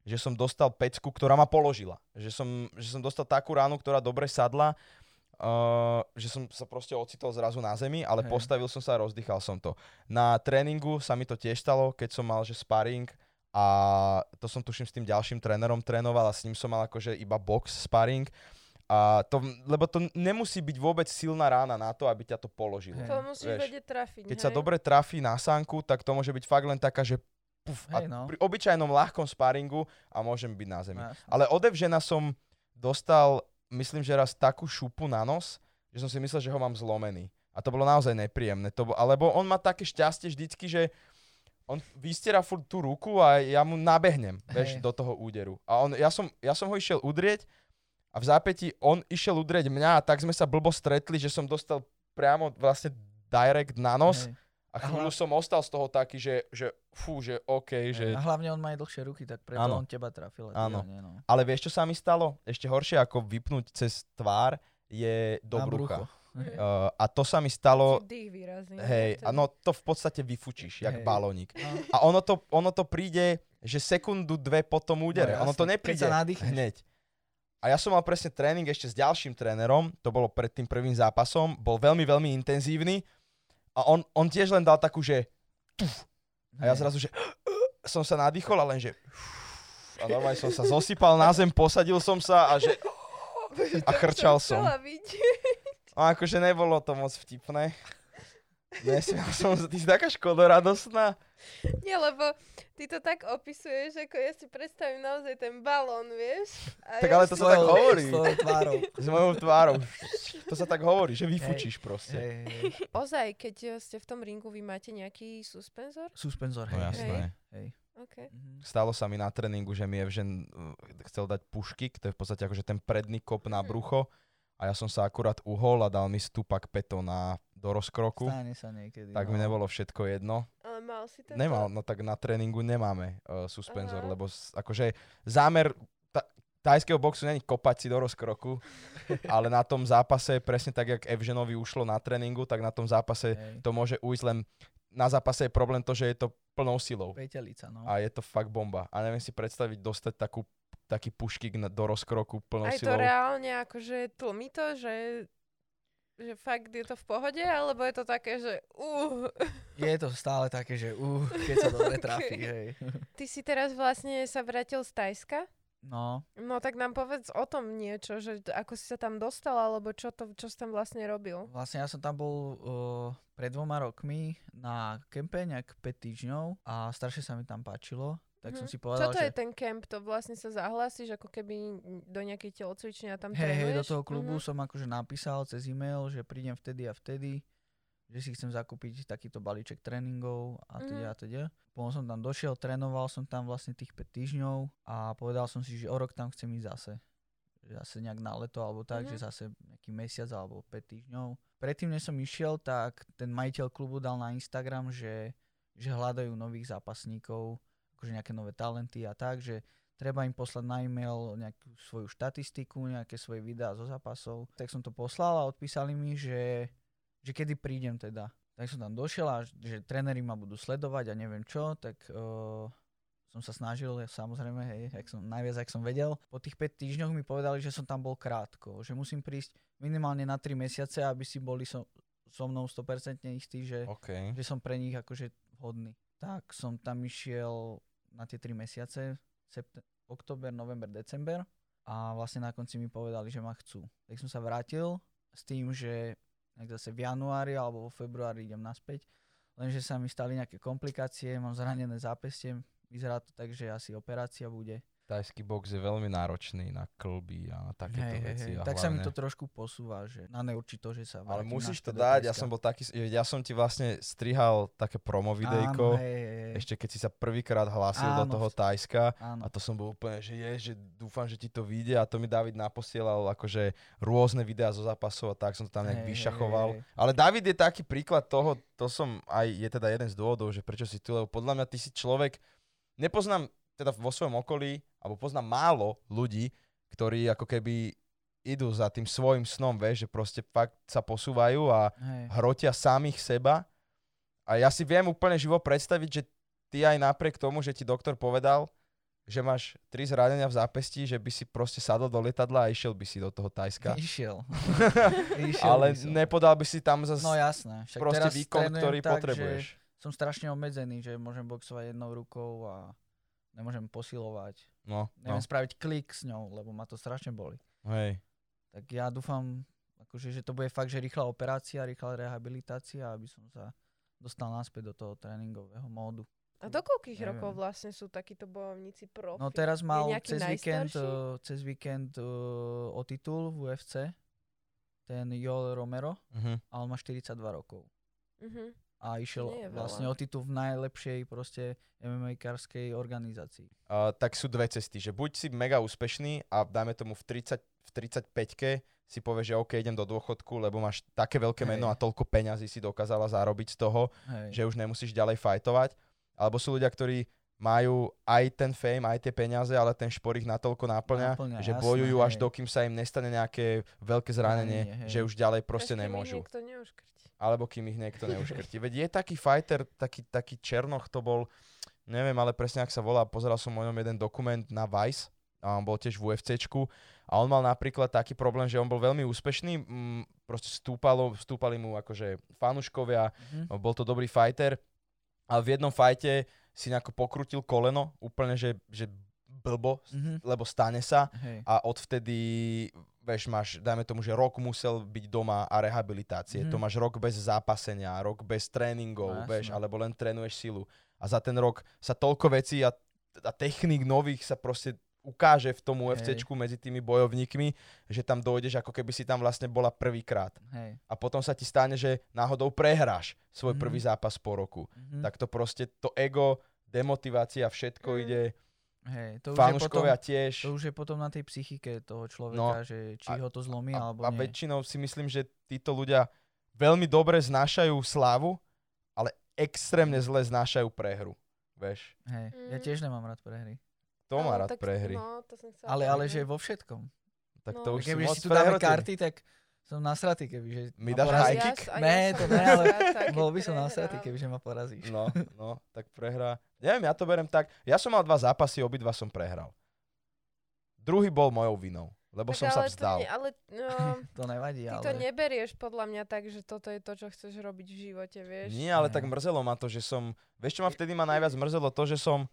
[SPEAKER 1] že som dostal pecku, ktorá ma položila. Že som, že som dostal takú ránu, ktorá dobre sadla, uh, že som sa proste ocitol zrazu na zemi, ale
[SPEAKER 3] Hej.
[SPEAKER 1] postavil som sa a rozdýchal som to. Na tréningu sa mi to tiež stalo, keď som mal že sparring a to som tuším s tým ďalším trénerom trénoval a s ním som mal akože iba box sparring. A to, lebo to nemusí byť vôbec silná rána na to, aby ťa to položilo.
[SPEAKER 2] To musíš vedieť trafiť,
[SPEAKER 1] Keď
[SPEAKER 2] hej?
[SPEAKER 1] sa dobre trafí na sánku, tak to môže byť fakt len taká, že puf, a
[SPEAKER 3] Hej, no.
[SPEAKER 1] pri obyčajnom ľahkom sparingu a môžem byť na zemi.
[SPEAKER 3] Jasné.
[SPEAKER 1] Ale odevžena som dostal, myslím, že raz takú šupu na nos, že som si myslel, že ho mám zlomený. A to bolo naozaj nepríjemné. To, bo- alebo on má také šťastie vždycky, že on vystiera furt tú ruku a ja mu nabehnem, vieš, do toho úderu. A on, ja, som, ja som ho išiel udrieť a v zápäti on išiel udrieť mňa a tak sme sa blbo stretli, že som dostal priamo vlastne direct na nos
[SPEAKER 3] Hej.
[SPEAKER 1] a chvíľu
[SPEAKER 3] hla-
[SPEAKER 1] som ostal z toho taký, že, že fú, že OK, že...
[SPEAKER 3] A hlavne on má aj dlhšie ruky, tak preto
[SPEAKER 1] Áno.
[SPEAKER 3] on teba trafil.
[SPEAKER 1] Áno.
[SPEAKER 3] no.
[SPEAKER 1] Ale vieš, čo sa mi stalo? Ešte horšie ako vypnúť cez tvár je do
[SPEAKER 3] Na
[SPEAKER 1] brucha. Uh, a to sa mi stalo,
[SPEAKER 2] dých vyrazí. no,
[SPEAKER 1] hej, a no to v podstate vyfučíš, jak
[SPEAKER 3] Hej.
[SPEAKER 1] balónik.
[SPEAKER 3] No.
[SPEAKER 1] A ono to, ono to príde, že sekundu, dve po tom údere.
[SPEAKER 3] No
[SPEAKER 1] ono to nepríde
[SPEAKER 3] sa
[SPEAKER 1] hneď. A ja som mal presne tréning ešte s ďalším trénerom, to bolo pred tým prvým zápasom, bol veľmi, veľmi intenzívny a on, on tiež len dal takú, že tuf, a ja zrazu, že som sa nadýchol a len, že a normálne som sa zosypal na zem, posadil som sa a že a chrčal som. A akože nebolo to moc vtipné. Nesmiel som, ty si taká škodoradosná.
[SPEAKER 2] Nie, lebo ty to tak opisuješ, ako ja si predstavím naozaj ten balón, vieš? A
[SPEAKER 1] Tak
[SPEAKER 2] ja
[SPEAKER 1] ale to sa tak hovorí.
[SPEAKER 3] svojou tvárou.
[SPEAKER 1] S mojou tvárou. To sa tak hovorí, že vyfučíš proste.
[SPEAKER 3] Hej, hej, hej.
[SPEAKER 2] Ozaj, keď ste v tom ringu, vy máte nejaký suspenzor?
[SPEAKER 3] Suspenzor,
[SPEAKER 1] No
[SPEAKER 3] hej.
[SPEAKER 1] jasné.
[SPEAKER 3] Hej. hej.
[SPEAKER 2] OK.
[SPEAKER 3] Mhm.
[SPEAKER 1] Stalo sa mi na tréningu, že mi Evžen chcel dať pušky, to je v podstate akože ten predný kop na
[SPEAKER 2] Mhm.
[SPEAKER 1] brucho a ja som sa akurát uhol a dal mi stupak peto na do rozkroku.
[SPEAKER 3] Stane sa niekedy.
[SPEAKER 1] Tak
[SPEAKER 3] no.
[SPEAKER 1] mi nebolo všetko jedno.
[SPEAKER 2] Ale mal si tento...
[SPEAKER 1] Nemal, no tak na tréningu nemáme uh, suspenzor,
[SPEAKER 2] Aha.
[SPEAKER 1] lebo s, akože zámer, ta, tajského boxu není kopať si do rozkroku, ale na tom zápase, presne tak, jak Evženovi ušlo na tréningu, tak na tom zápase
[SPEAKER 3] Hej.
[SPEAKER 1] to môže ujsť len na zápase je problém to, že je to plnou silou.
[SPEAKER 3] Petelica, no.
[SPEAKER 1] A je to fakt bomba. A neviem si predstaviť dostať takú, taký puškík na- do rozkroku plnou
[SPEAKER 2] Aj to
[SPEAKER 1] silou.
[SPEAKER 2] reálne akože tlmi to, že, že fakt je to v pohode, alebo je to také, že uh.
[SPEAKER 3] Je to stále také, že uh, keď sa dobre trafí,
[SPEAKER 2] Ok.
[SPEAKER 3] hej.
[SPEAKER 2] Ty si teraz vlastne sa vrátil z Tajska?
[SPEAKER 3] No,
[SPEAKER 2] No tak nám povedz o tom niečo, že ako si sa tam dostal, alebo čo, to, čo si tam vlastne robil.
[SPEAKER 3] vlastne ja som tam bol uh, pred dvoma rokmi na kempe nejak 5 týždňov a strašne sa mi tam páčilo. Tak som
[SPEAKER 2] Mhm.
[SPEAKER 3] si
[SPEAKER 2] Čo
[SPEAKER 3] povedal,
[SPEAKER 2] to
[SPEAKER 3] že
[SPEAKER 2] je ten kemp? To vlastne sa zahlásiš ako keby do nejakej telocvične a tam
[SPEAKER 3] hej, hej, do
[SPEAKER 2] trénuješ?
[SPEAKER 3] toho klubu
[SPEAKER 2] Mhm.
[SPEAKER 3] som akože napísal cez e-mail, že prídem vtedy a vtedy, že si chcem zakúpiť takýto balíček tréningov a teda
[SPEAKER 2] Mhm.
[SPEAKER 3] a teda. Potom som tam došiel, trénoval som tam vlastne tých 5 týždňov a povedal som si, že o rok tam chcem ísť zase. Zase nejak na leto alebo tak,
[SPEAKER 2] Mhm.
[SPEAKER 3] že zase nejaký mesiac alebo 5 týždňov. Predtým, než som išiel, tak ten majiteľ klubu dal na Instagram, že, že hľadajú nových zápasníkov, akože nejaké nové talenty a tak, že treba im poslať na e-mail nejakú svoju štatistiku, nejaké svoje videá zo zápasov. Tak som to poslal a odpísali mi, že, že kedy prídem teda. Tak som tam došiel a že tréneri ma budú sledovať a neviem čo, tak uh, som sa snažil, ja samozrejme, hej, jak som, najviac, ak som vedel. Po tých 5 týždňoch mi povedali, že som tam bol krátko, že musím prísť minimálne na 3 mesiace, aby si boli so, so mnou 100% istí, že,
[SPEAKER 1] OK.
[SPEAKER 3] že som pre nich akože vhodný. Tak som tam išiel na tie 3 mesiace, sept- október, november, december a vlastne na konci mi povedali, že ma chcú. Tak som sa vrátil s tým, že zase v januári alebo vo februári idem naspäť, lenže sa mi stali nejaké komplikácie, mám zranené zápestie, vyzerá to tak, že asi operácia bude.
[SPEAKER 1] Tajský box je veľmi náročný na klby a na takéto
[SPEAKER 3] hej,
[SPEAKER 1] veci.
[SPEAKER 3] hej.
[SPEAKER 1] a
[SPEAKER 3] Tak sa mi
[SPEAKER 1] hlavne-
[SPEAKER 3] to trošku posúva, že na neurčito, že sa
[SPEAKER 1] Ale musíš to
[SPEAKER 3] do
[SPEAKER 1] dať, ja som bol taký, ja som ti vlastne strihal také promo videjko,
[SPEAKER 3] Áno, hej,
[SPEAKER 1] ešte keď si sa prvýkrát hlásil do
[SPEAKER 3] Áno,
[SPEAKER 1] toho
[SPEAKER 3] v-
[SPEAKER 1] Tajska
[SPEAKER 3] Áno.
[SPEAKER 1] a to som bol úplne, že je, že dúfam, že ti to vyjde a to mi David naposielal akože rôzne videá zo zápasov a tak som to tam nejak
[SPEAKER 3] hej,
[SPEAKER 1] vyšachoval.
[SPEAKER 3] hej, hej.
[SPEAKER 1] Ale David je taký príklad toho, to som aj, je teda jeden z dôvodov, že prečo si tu, lebo podľa mňa ty si človek, nepoznám teda vo svojom okolí, alebo poznám málo ľudí, ktorí ako keby idú za tým svojim snom, vieš, že proste fakt sa posúvajú a
[SPEAKER 3] Hej.
[SPEAKER 1] hrotia samých seba. A ja si viem úplne živo predstaviť, že ty aj napriek tomu, že ti doktor povedal, že máš tri zranenia v zápesti, že by si proste sadol do lietadla a išiel by si do toho Tajska.
[SPEAKER 3] Išiel. Išiel
[SPEAKER 1] Ale
[SPEAKER 3] by som.
[SPEAKER 1] nepodal by si tam zase
[SPEAKER 3] No jasné. Však
[SPEAKER 1] proste
[SPEAKER 3] teraz
[SPEAKER 1] výkon, ktorý
[SPEAKER 3] tak,
[SPEAKER 1] potrebuješ.
[SPEAKER 3] Som strašne obmedzený, že môžem boxovať jednou rukou a nemôžem posilovať.
[SPEAKER 1] No, no,
[SPEAKER 3] Neviem spraviť klik s ňou, lebo ma to strašne boli.
[SPEAKER 1] hej.
[SPEAKER 3] Tak ja dúfam, akože, že to bude fakt, že rýchla operácia, rýchla rehabilitácia, aby som sa dostal naspäť do toho tréningového módu.
[SPEAKER 2] A do koľkých
[SPEAKER 3] Neviem.
[SPEAKER 2] rokov vlastne sú takíto bojovníci profi?
[SPEAKER 3] No teraz mal cez víkend, uh, cez víkend uh, o titul v UFC, ten Joel Romero,
[SPEAKER 1] Mhm.
[SPEAKER 3] a on má 42 rokov.
[SPEAKER 2] Mhm.
[SPEAKER 3] A išiel vlastne o titul v najlepšej proste MMA-karskej organizácii.
[SPEAKER 1] Uh, tak sú dve cesty, že buď si mega úspešný a dajme tomu v, 30, v 35-ke si povieš, že OK, idem do dôchodku, lebo máš také veľké
[SPEAKER 3] Hej.
[SPEAKER 1] meno a toľko peňazí si dokázala zarobiť z toho,
[SPEAKER 3] Hej.
[SPEAKER 1] že už nemusíš ďalej fajtovať. Alebo sú ľudia, ktorí majú aj ten fame, aj tie peniaze, ale ten šport ich natoľko náplňa,
[SPEAKER 3] Náplňa,
[SPEAKER 1] že
[SPEAKER 3] jasné,
[SPEAKER 1] bojujú až
[SPEAKER 3] hej.
[SPEAKER 1] dokým sa im nestane nejaké veľké zranenie,
[SPEAKER 3] Zranenie, hej.
[SPEAKER 1] že už ďalej proste
[SPEAKER 2] Až ich
[SPEAKER 1] nemôžu.
[SPEAKER 2] niekto neuškrti.
[SPEAKER 1] Alebo kým ich niekto neuškrtí. Veď je taký fighter, taký, taký Černoch to bol, neviem, ale presne ak sa volá, pozeral som o ňom jeden dokument na Vice, a on bol tiež v UFCčku a on mal napríklad taký problém, že on bol veľmi úspešný, mm, proste stúpalo, stúpali mu akože fanúškovia,
[SPEAKER 3] Mhm.
[SPEAKER 1] bol to dobrý fighter, ale v jednom fajte si nejako pokrutil koleno, úplne, že, že blbo,
[SPEAKER 3] Mhm.
[SPEAKER 1] lebo stane sa
[SPEAKER 3] Hej.
[SPEAKER 1] a odvtedy, vieš, máš, dajme tomu, že rok musel byť doma a rehabilitácie.
[SPEAKER 3] Mhm.
[SPEAKER 1] To máš rok bez zápasenia, rok bez tréningov,
[SPEAKER 3] No,
[SPEAKER 1] vieš, alebo len trénuješ silu. A za ten rok sa toľko vecí a, a techník nových sa proste ukáže v tom UFCčku medzi tými bojovníkmi, že tam dojdeš, ako keby si tam vlastne bola prvýkrát. A potom sa ti stane, že náhodou prehráš svoj
[SPEAKER 3] Mhm.
[SPEAKER 1] prvý zápas po roku.
[SPEAKER 3] Mhm.
[SPEAKER 1] Tak to proste, to ego, demotivácia, všetko
[SPEAKER 2] Mm.
[SPEAKER 1] ide,
[SPEAKER 3] Hej. To už, je potom,
[SPEAKER 1] fanúškovia tiež.
[SPEAKER 3] to už je potom na tej psychike toho človeka,
[SPEAKER 1] No.
[SPEAKER 3] že či
[SPEAKER 1] A-
[SPEAKER 3] ho to zlomí
[SPEAKER 1] a,
[SPEAKER 3] alebo
[SPEAKER 1] a
[SPEAKER 3] nie.
[SPEAKER 1] väčšinou si myslím, že títo ľudia veľmi dobre znášajú slávu, ale extrémne zle znášajú prehru. Vieš?
[SPEAKER 3] Hej. Ja
[SPEAKER 2] Mm.
[SPEAKER 3] tiež nemám rád prehry.
[SPEAKER 1] To má
[SPEAKER 2] No,
[SPEAKER 1] rád
[SPEAKER 2] tak-
[SPEAKER 1] prehry.
[SPEAKER 2] No, to som
[SPEAKER 3] Ale, ale že vo všetkom.
[SPEAKER 1] Tak
[SPEAKER 2] no.
[SPEAKER 1] to už si
[SPEAKER 3] Keby
[SPEAKER 1] moc
[SPEAKER 3] si tu dáme karty, tak som nasratý, keby že
[SPEAKER 1] Mi
[SPEAKER 3] ma
[SPEAKER 1] dáš
[SPEAKER 3] porazíš.
[SPEAKER 1] high kick?
[SPEAKER 3] Ne, to ne, ale Bol by som nasratý, keby že ma porazíš.
[SPEAKER 1] No, no, tak prehrá. Neviem, ja to berem tak. Ja som mal dva zápasy, obidva som prehral. Druhý bol mojou vinou, lebo
[SPEAKER 2] Tak
[SPEAKER 1] som sa
[SPEAKER 2] ale to
[SPEAKER 1] vzdal.
[SPEAKER 2] nie- ale no,
[SPEAKER 3] To nevadí,
[SPEAKER 2] ty
[SPEAKER 3] ale...
[SPEAKER 2] to neberieš podľa mňa tak, že toto je to, čo chceš robiť v živote, vieš.
[SPEAKER 1] Nie, ale
[SPEAKER 3] Nie.
[SPEAKER 1] tak mrzelo ma to, že som... Vieš, čo ma vtedy ma najviac mrzelo? To, že som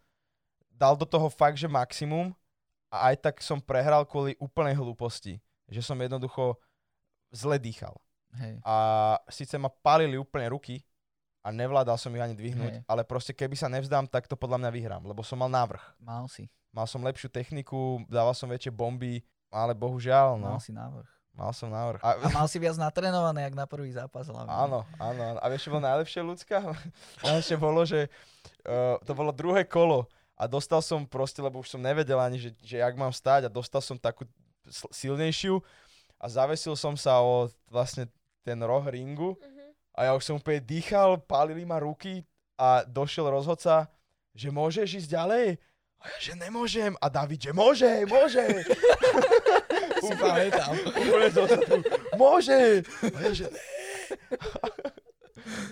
[SPEAKER 1] dal do toho fakt, že maximum a aj tak som prehral kvôli úplnej hlúposti. Že som jednoducho zle dýchal.
[SPEAKER 3] Hej.
[SPEAKER 1] A síce ma palili úplne ruky a nevládal som ich ani dvihnúť,
[SPEAKER 3] Hej.
[SPEAKER 1] ale proste keby sa nevzdám, tak to podľa mňa vyhrám, lebo som mal návrh.
[SPEAKER 3] Mal si.
[SPEAKER 1] Mal som lepšiu techniku, dával som väčšie bomby, ale bohužiaľ, no,
[SPEAKER 3] Mal si návrh.
[SPEAKER 1] mal som návrh.
[SPEAKER 3] A
[SPEAKER 1] A,
[SPEAKER 3] mal si viac natrenované, jak na prvý zápas hlavne.
[SPEAKER 1] áno, áno, áno. A vieš, čo bolo najlepšie ľudská? Najlepšie bolo, že uh, to bolo druhé kolo a dostal som proste, lebo už som nevedel ani, že, že jak mám stáť a dostal som takú silnejšiu a zavesil som sa o vlastne ten roh ringu
[SPEAKER 2] Mhm.
[SPEAKER 1] a ja už som úplne dýchal, pálili ma ruky a došiel rozhodca, že môžeš ísť ďalej? A ja, že nemôžem. A David, že môže, môže.
[SPEAKER 3] si pamätám.
[SPEAKER 1] Úplne dozadu, môže. A ja, že ne.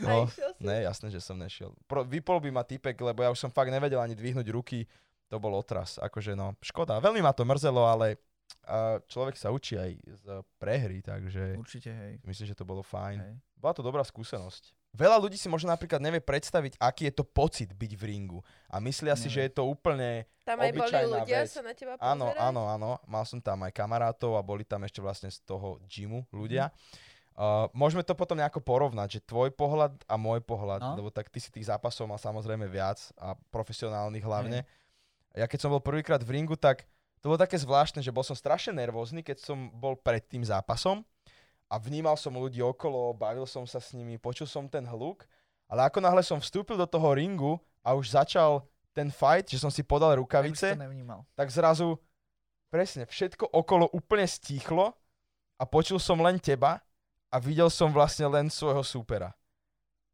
[SPEAKER 1] No, ne, jasné, že som nešiel. Pro, vypol by ma typek, lebo ja už som fakt nevedel ani dvihnúť ruky. To bol otras. Akože no, škoda. Veľmi ma to mrzelo, ale a človek sa učí aj z prehry, takže
[SPEAKER 3] Určite, hej.
[SPEAKER 1] myslím, že to bolo fajn.
[SPEAKER 3] hej.
[SPEAKER 1] Bola to dobrá skúsenosť. Veľa ľudí si možno napríklad nevie predstaviť, aký je to pocit byť v ringu. A myslia si, že je to úplne...
[SPEAKER 2] Tam aj boli ľudia
[SPEAKER 1] vec.
[SPEAKER 2] sa na teba
[SPEAKER 1] Áno,
[SPEAKER 2] pozerať?
[SPEAKER 1] áno, áno. Mal som tam aj kamarátov a boli tam ešte vlastne z toho gymu ľudia. Uh, môžeme to potom nejako porovnať, že tvoj pohľad a môj pohľad,
[SPEAKER 3] No.
[SPEAKER 1] lebo tak ty si tých zápasov mal samozrejme viac a profesionálnych hlavne. Ja keď som bol prvýkrát v ringu, tak to bolo také zvláštne, že bol som strašne nervózny, keď som bol pred tým zápasom a vnímal som ľudí okolo, bavil som sa s nimi, počul som ten hluk, ale ako náhle som vstúpil do toho ringu a už začal ten fight, že som si podal rukavice, tak zrazu presne všetko okolo úplne stíchlo a počul som len teba a videl som vlastne len svojho súpera.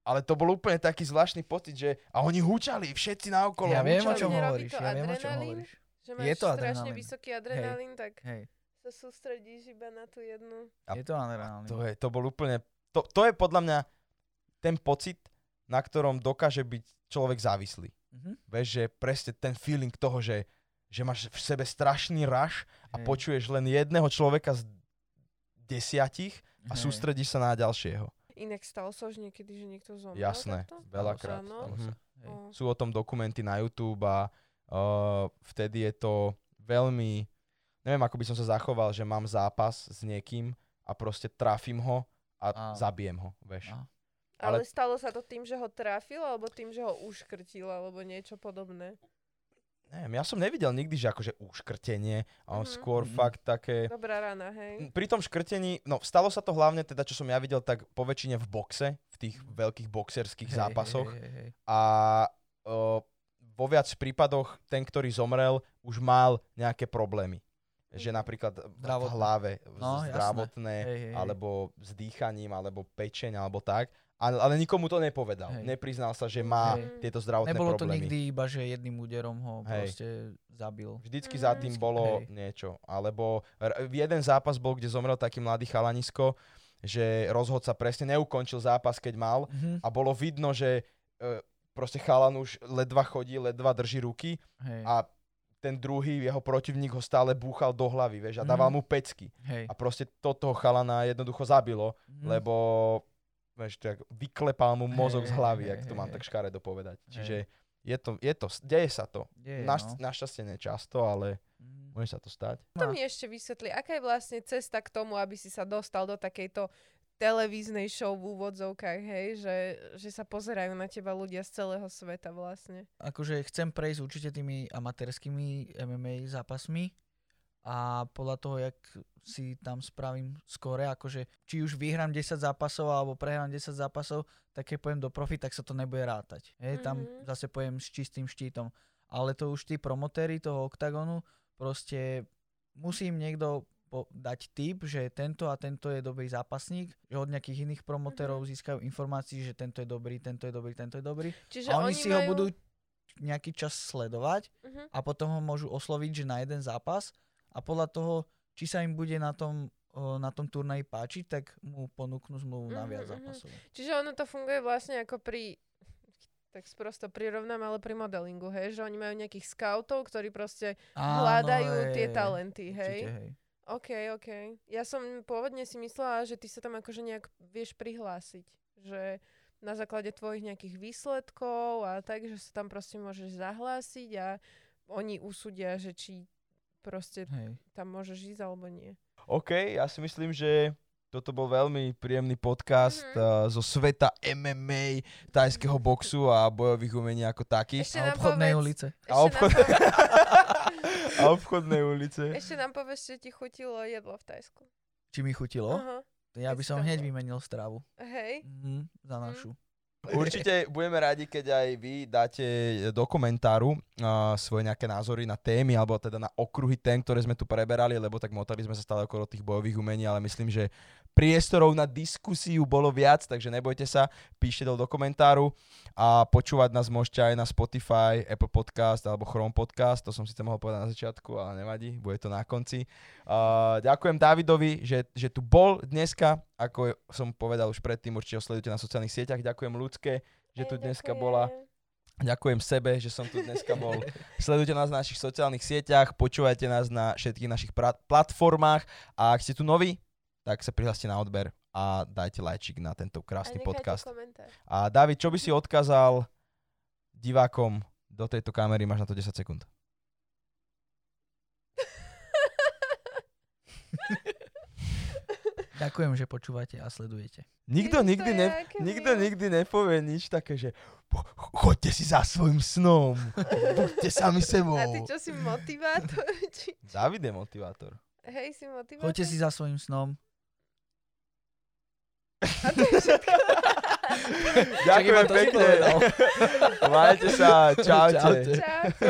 [SPEAKER 1] Ale to bol úplne taký zvláštny pocit, že a oni húčali, všetci naokolo
[SPEAKER 3] Ja viem, o čom hovoríš. Ja viem, o čom hovoríš.
[SPEAKER 2] Že máš
[SPEAKER 3] Je to
[SPEAKER 2] strašne
[SPEAKER 3] adrenalín.
[SPEAKER 2] vysoký adrenalín, tak
[SPEAKER 3] Hej,
[SPEAKER 2] sa sústredíš iba na tú jednu.
[SPEAKER 1] A-
[SPEAKER 3] je to adrenalín.
[SPEAKER 1] To, je, to bol úplne, to, to je podľa mňa ten pocit, na ktorom dokáže byť človek závislý.
[SPEAKER 3] Mhm.
[SPEAKER 1] Vieš, že presne ten feeling toho, že, že máš v sebe strašný rush a
[SPEAKER 3] Hej.
[SPEAKER 1] počuješ len jedného človeka z desiatich a
[SPEAKER 3] Hej.
[SPEAKER 1] sústredíš sa na ďalšieho.
[SPEAKER 2] Inak stalo sa už niekedy, že niekto zomrel
[SPEAKER 1] Jasné,
[SPEAKER 2] takto?
[SPEAKER 1] veľakrát.
[SPEAKER 2] Áno.
[SPEAKER 3] Stalo
[SPEAKER 1] Mhm.
[SPEAKER 3] sa. Hej.
[SPEAKER 1] Sú o tom dokumenty na YouTube a uh, vtedy je to veľmi, neviem ako by som sa zachoval, že mám zápas s niekým a proste trafím ho a
[SPEAKER 3] Á.
[SPEAKER 1] zabijem ho, vieš.
[SPEAKER 3] Á.
[SPEAKER 2] Ale...
[SPEAKER 1] Ale-
[SPEAKER 2] stalo sa to tým, že ho trafil, alebo tým, že ho uškrtil, alebo niečo podobné?
[SPEAKER 1] Neviem, ja som nevidel nikdy, že akože uškrtenie, a on
[SPEAKER 2] Mhm.
[SPEAKER 1] skôr
[SPEAKER 3] Mhm.
[SPEAKER 1] fakt také...
[SPEAKER 2] Dobrá rana, hej?
[SPEAKER 1] Pri tom škrtení, no stalo sa to hlavne teda, čo som ja videl, tak po väčšine v boxe, v tých veľkých boxerských
[SPEAKER 3] Hej,
[SPEAKER 1] zápasoch.
[SPEAKER 3] Hej, hej, hej.
[SPEAKER 1] a o, vo viac prípadoch ten, ktorý zomrel, už mal nejaké problémy. Že
[SPEAKER 2] Mhm.
[SPEAKER 1] napríklad v
[SPEAKER 3] Zdravotné.
[SPEAKER 1] hlave,
[SPEAKER 3] No,
[SPEAKER 1] zdravotné,
[SPEAKER 3] Hej, hej,
[SPEAKER 1] alebo s dýchaním, alebo pečeň, alebo tak. Ale, ale nikomu to nepovedal.
[SPEAKER 3] Hej.
[SPEAKER 1] Nepriznal sa, že má
[SPEAKER 2] Hej.
[SPEAKER 1] tieto zdravotné
[SPEAKER 3] Nebolo to
[SPEAKER 1] problémy.
[SPEAKER 3] nikdy iba, že jedným úderom ho
[SPEAKER 1] Hej.
[SPEAKER 3] proste zabil.
[SPEAKER 1] Vždycky
[SPEAKER 2] Mhm.
[SPEAKER 1] za tým bolo
[SPEAKER 3] Hej.
[SPEAKER 1] niečo. Alebo r- jeden zápas bol, kde zomrel taký mladý chalanisko, že rozhodca presne neukončil zápas, keď mal
[SPEAKER 3] Mhm.
[SPEAKER 1] a bolo vidno, že e, proste chalan už ledva chodí, ledva drží ruky
[SPEAKER 3] Hej.
[SPEAKER 1] a ten druhý, jeho protivník ho stále búchal do hlavy, vieš, a dával
[SPEAKER 3] Mhm.
[SPEAKER 1] mu pecky.
[SPEAKER 3] Hej.
[SPEAKER 1] A proste to toho chalana jednoducho zabilo,
[SPEAKER 3] Mhm.
[SPEAKER 1] lebo vieš, tak vyklepal mu mozog z
[SPEAKER 3] Hej,
[SPEAKER 1] hlavy,
[SPEAKER 3] hej,
[SPEAKER 1] ak to
[SPEAKER 3] hej,
[SPEAKER 1] mám
[SPEAKER 3] hej.
[SPEAKER 1] tak škaredo povedať.
[SPEAKER 3] Hej.
[SPEAKER 1] Čiže je to, je to, deje sa to.
[SPEAKER 3] Deje,
[SPEAKER 1] Naš,
[SPEAKER 3] no.
[SPEAKER 1] Našťastie nečasto, ale
[SPEAKER 3] Mhm.
[SPEAKER 1] môže sa to stať.
[SPEAKER 2] To
[SPEAKER 3] No.
[SPEAKER 2] mi ešte vysvetli, aká je vlastne cesta k tomu, aby si sa dostal do takejto televíznej show v úvodzovkách, hej, že, že sa pozerajú na teba ľudia z celého sveta vlastne.
[SPEAKER 3] Akože chcem prejsť určite tými amatérskými MMA zápasmi a podľa toho, jak si tam spravím skore, akože či už vyhrám 10 zápasov alebo prehrám 10 zápasov, tak keď pojem do profi, tak sa to nebude rátať. Hej, tam
[SPEAKER 2] Mhm.
[SPEAKER 3] zase pojem s čistým štítom. Ale to už tí promotéri toho oktagonu, proste musím niekto po- dať tip, že tento a tento je dobrý zápasník, že od nejakých iných promotérov získajú informácií, že tento je dobrý, tento je dobrý, tento je dobrý.
[SPEAKER 2] Čiže
[SPEAKER 3] A oni,
[SPEAKER 2] oni
[SPEAKER 3] si
[SPEAKER 2] majú...
[SPEAKER 3] ho budú nejaký čas sledovať
[SPEAKER 2] Mhm.
[SPEAKER 3] a potom ho môžu osloviť, že na jeden zápas a podľa toho, či sa im bude na tom, na tom turnaji páčiť, tak mu ponúknú zmluvu na
[SPEAKER 2] Mhm,
[SPEAKER 3] viac
[SPEAKER 2] mhm.
[SPEAKER 3] zápasov.
[SPEAKER 2] Čiže ono to funguje vlastne ako pri tak sprosto prirovnám, ale pri modelingu, hej, že oni majú nejakých scoutov, ktorí proste
[SPEAKER 3] Áno,
[SPEAKER 2] hľadajú
[SPEAKER 3] hej,
[SPEAKER 2] tie talenty, hej.
[SPEAKER 3] Určite, hej.
[SPEAKER 2] OK, OK. Ja som pôvodne si myslela, že ty sa tam akože nejak vieš prihlásiť. Že na základe tvojich nejakých výsledkov a tak, že sa tam proste môžeš zahlásiť a oni usúdia, že či proste
[SPEAKER 3] Hej.
[SPEAKER 2] tam môžeš ísť alebo nie.
[SPEAKER 1] OK, ja si myslím, že toto bol veľmi príjemný podcast
[SPEAKER 2] Mhm.
[SPEAKER 1] uh, zo sveta MMA, tajského boxu a bojových umení ako takých.
[SPEAKER 2] Ešte
[SPEAKER 3] A obchodnej
[SPEAKER 2] povedz-
[SPEAKER 3] ulice.
[SPEAKER 1] A, obchod... a obchodnej ulice.
[SPEAKER 2] Ešte nám povedz, že ti chutilo jedlo v Tajsku.
[SPEAKER 3] Či mi chutilo?
[SPEAKER 2] Aha.
[SPEAKER 3] Ja by som hneď vymenil stravu.
[SPEAKER 2] Hej.
[SPEAKER 3] Mhm, za
[SPEAKER 2] Mhm.
[SPEAKER 3] našu.
[SPEAKER 1] Určite budeme radi, keď aj vy dáte do komentáru uh, svoje nejaké názory na témy, alebo teda na okruhy tém, ktoré sme tu preberali, lebo tak motali sme sa stále okolo tých bojových umení, ale myslím, že priestorov na diskusiu bolo viac, takže nebojte sa, píšte do komentáru a počúvať nás môžete aj na Spotify, Apple Podcast alebo Chrome Podcast, to som síce mohol povedať na začiatku, ale nevadí, bude to na konci. Uh, ďakujem Davidovi, že, že tu bol dneska, ako som povedal už predtým, určite ho sledujte na sociálnych sieťach, ďakujem ľudské, že tu dneska bola. Ďakujem sebe, že som tu dneska bol. Sledujte nás na našich sociálnych sieťach, počúvajte nás na všetkých našich pra- platformách a ak ste tu noví, tak sa prihláste na odber a dajte lajčik na tento
[SPEAKER 2] A
[SPEAKER 1] krásny
[SPEAKER 2] nechajte
[SPEAKER 1] podcast.
[SPEAKER 2] komentár.
[SPEAKER 1] A David, čo by si odkázal divákom do tejto kamery? Máš na to 10 sekúnd.
[SPEAKER 3] Ďakujem, že počúvate a sledujete.
[SPEAKER 1] Nikto
[SPEAKER 2] Ježiš,
[SPEAKER 1] nikdy, ne, nikto nikdy nepovie nič také, že "Po- choďte si za svojim snom, buďte sami sebou.
[SPEAKER 2] A ty čo si motivátor? Či...
[SPEAKER 1] David je motivátor.
[SPEAKER 2] Hej, si motivátor?
[SPEAKER 3] Choďte si za svojim snom.
[SPEAKER 2] A to je všetko.
[SPEAKER 1] Ďakujem pekne. Majte sa, čaute.
[SPEAKER 3] Čaute.
[SPEAKER 2] Čaute.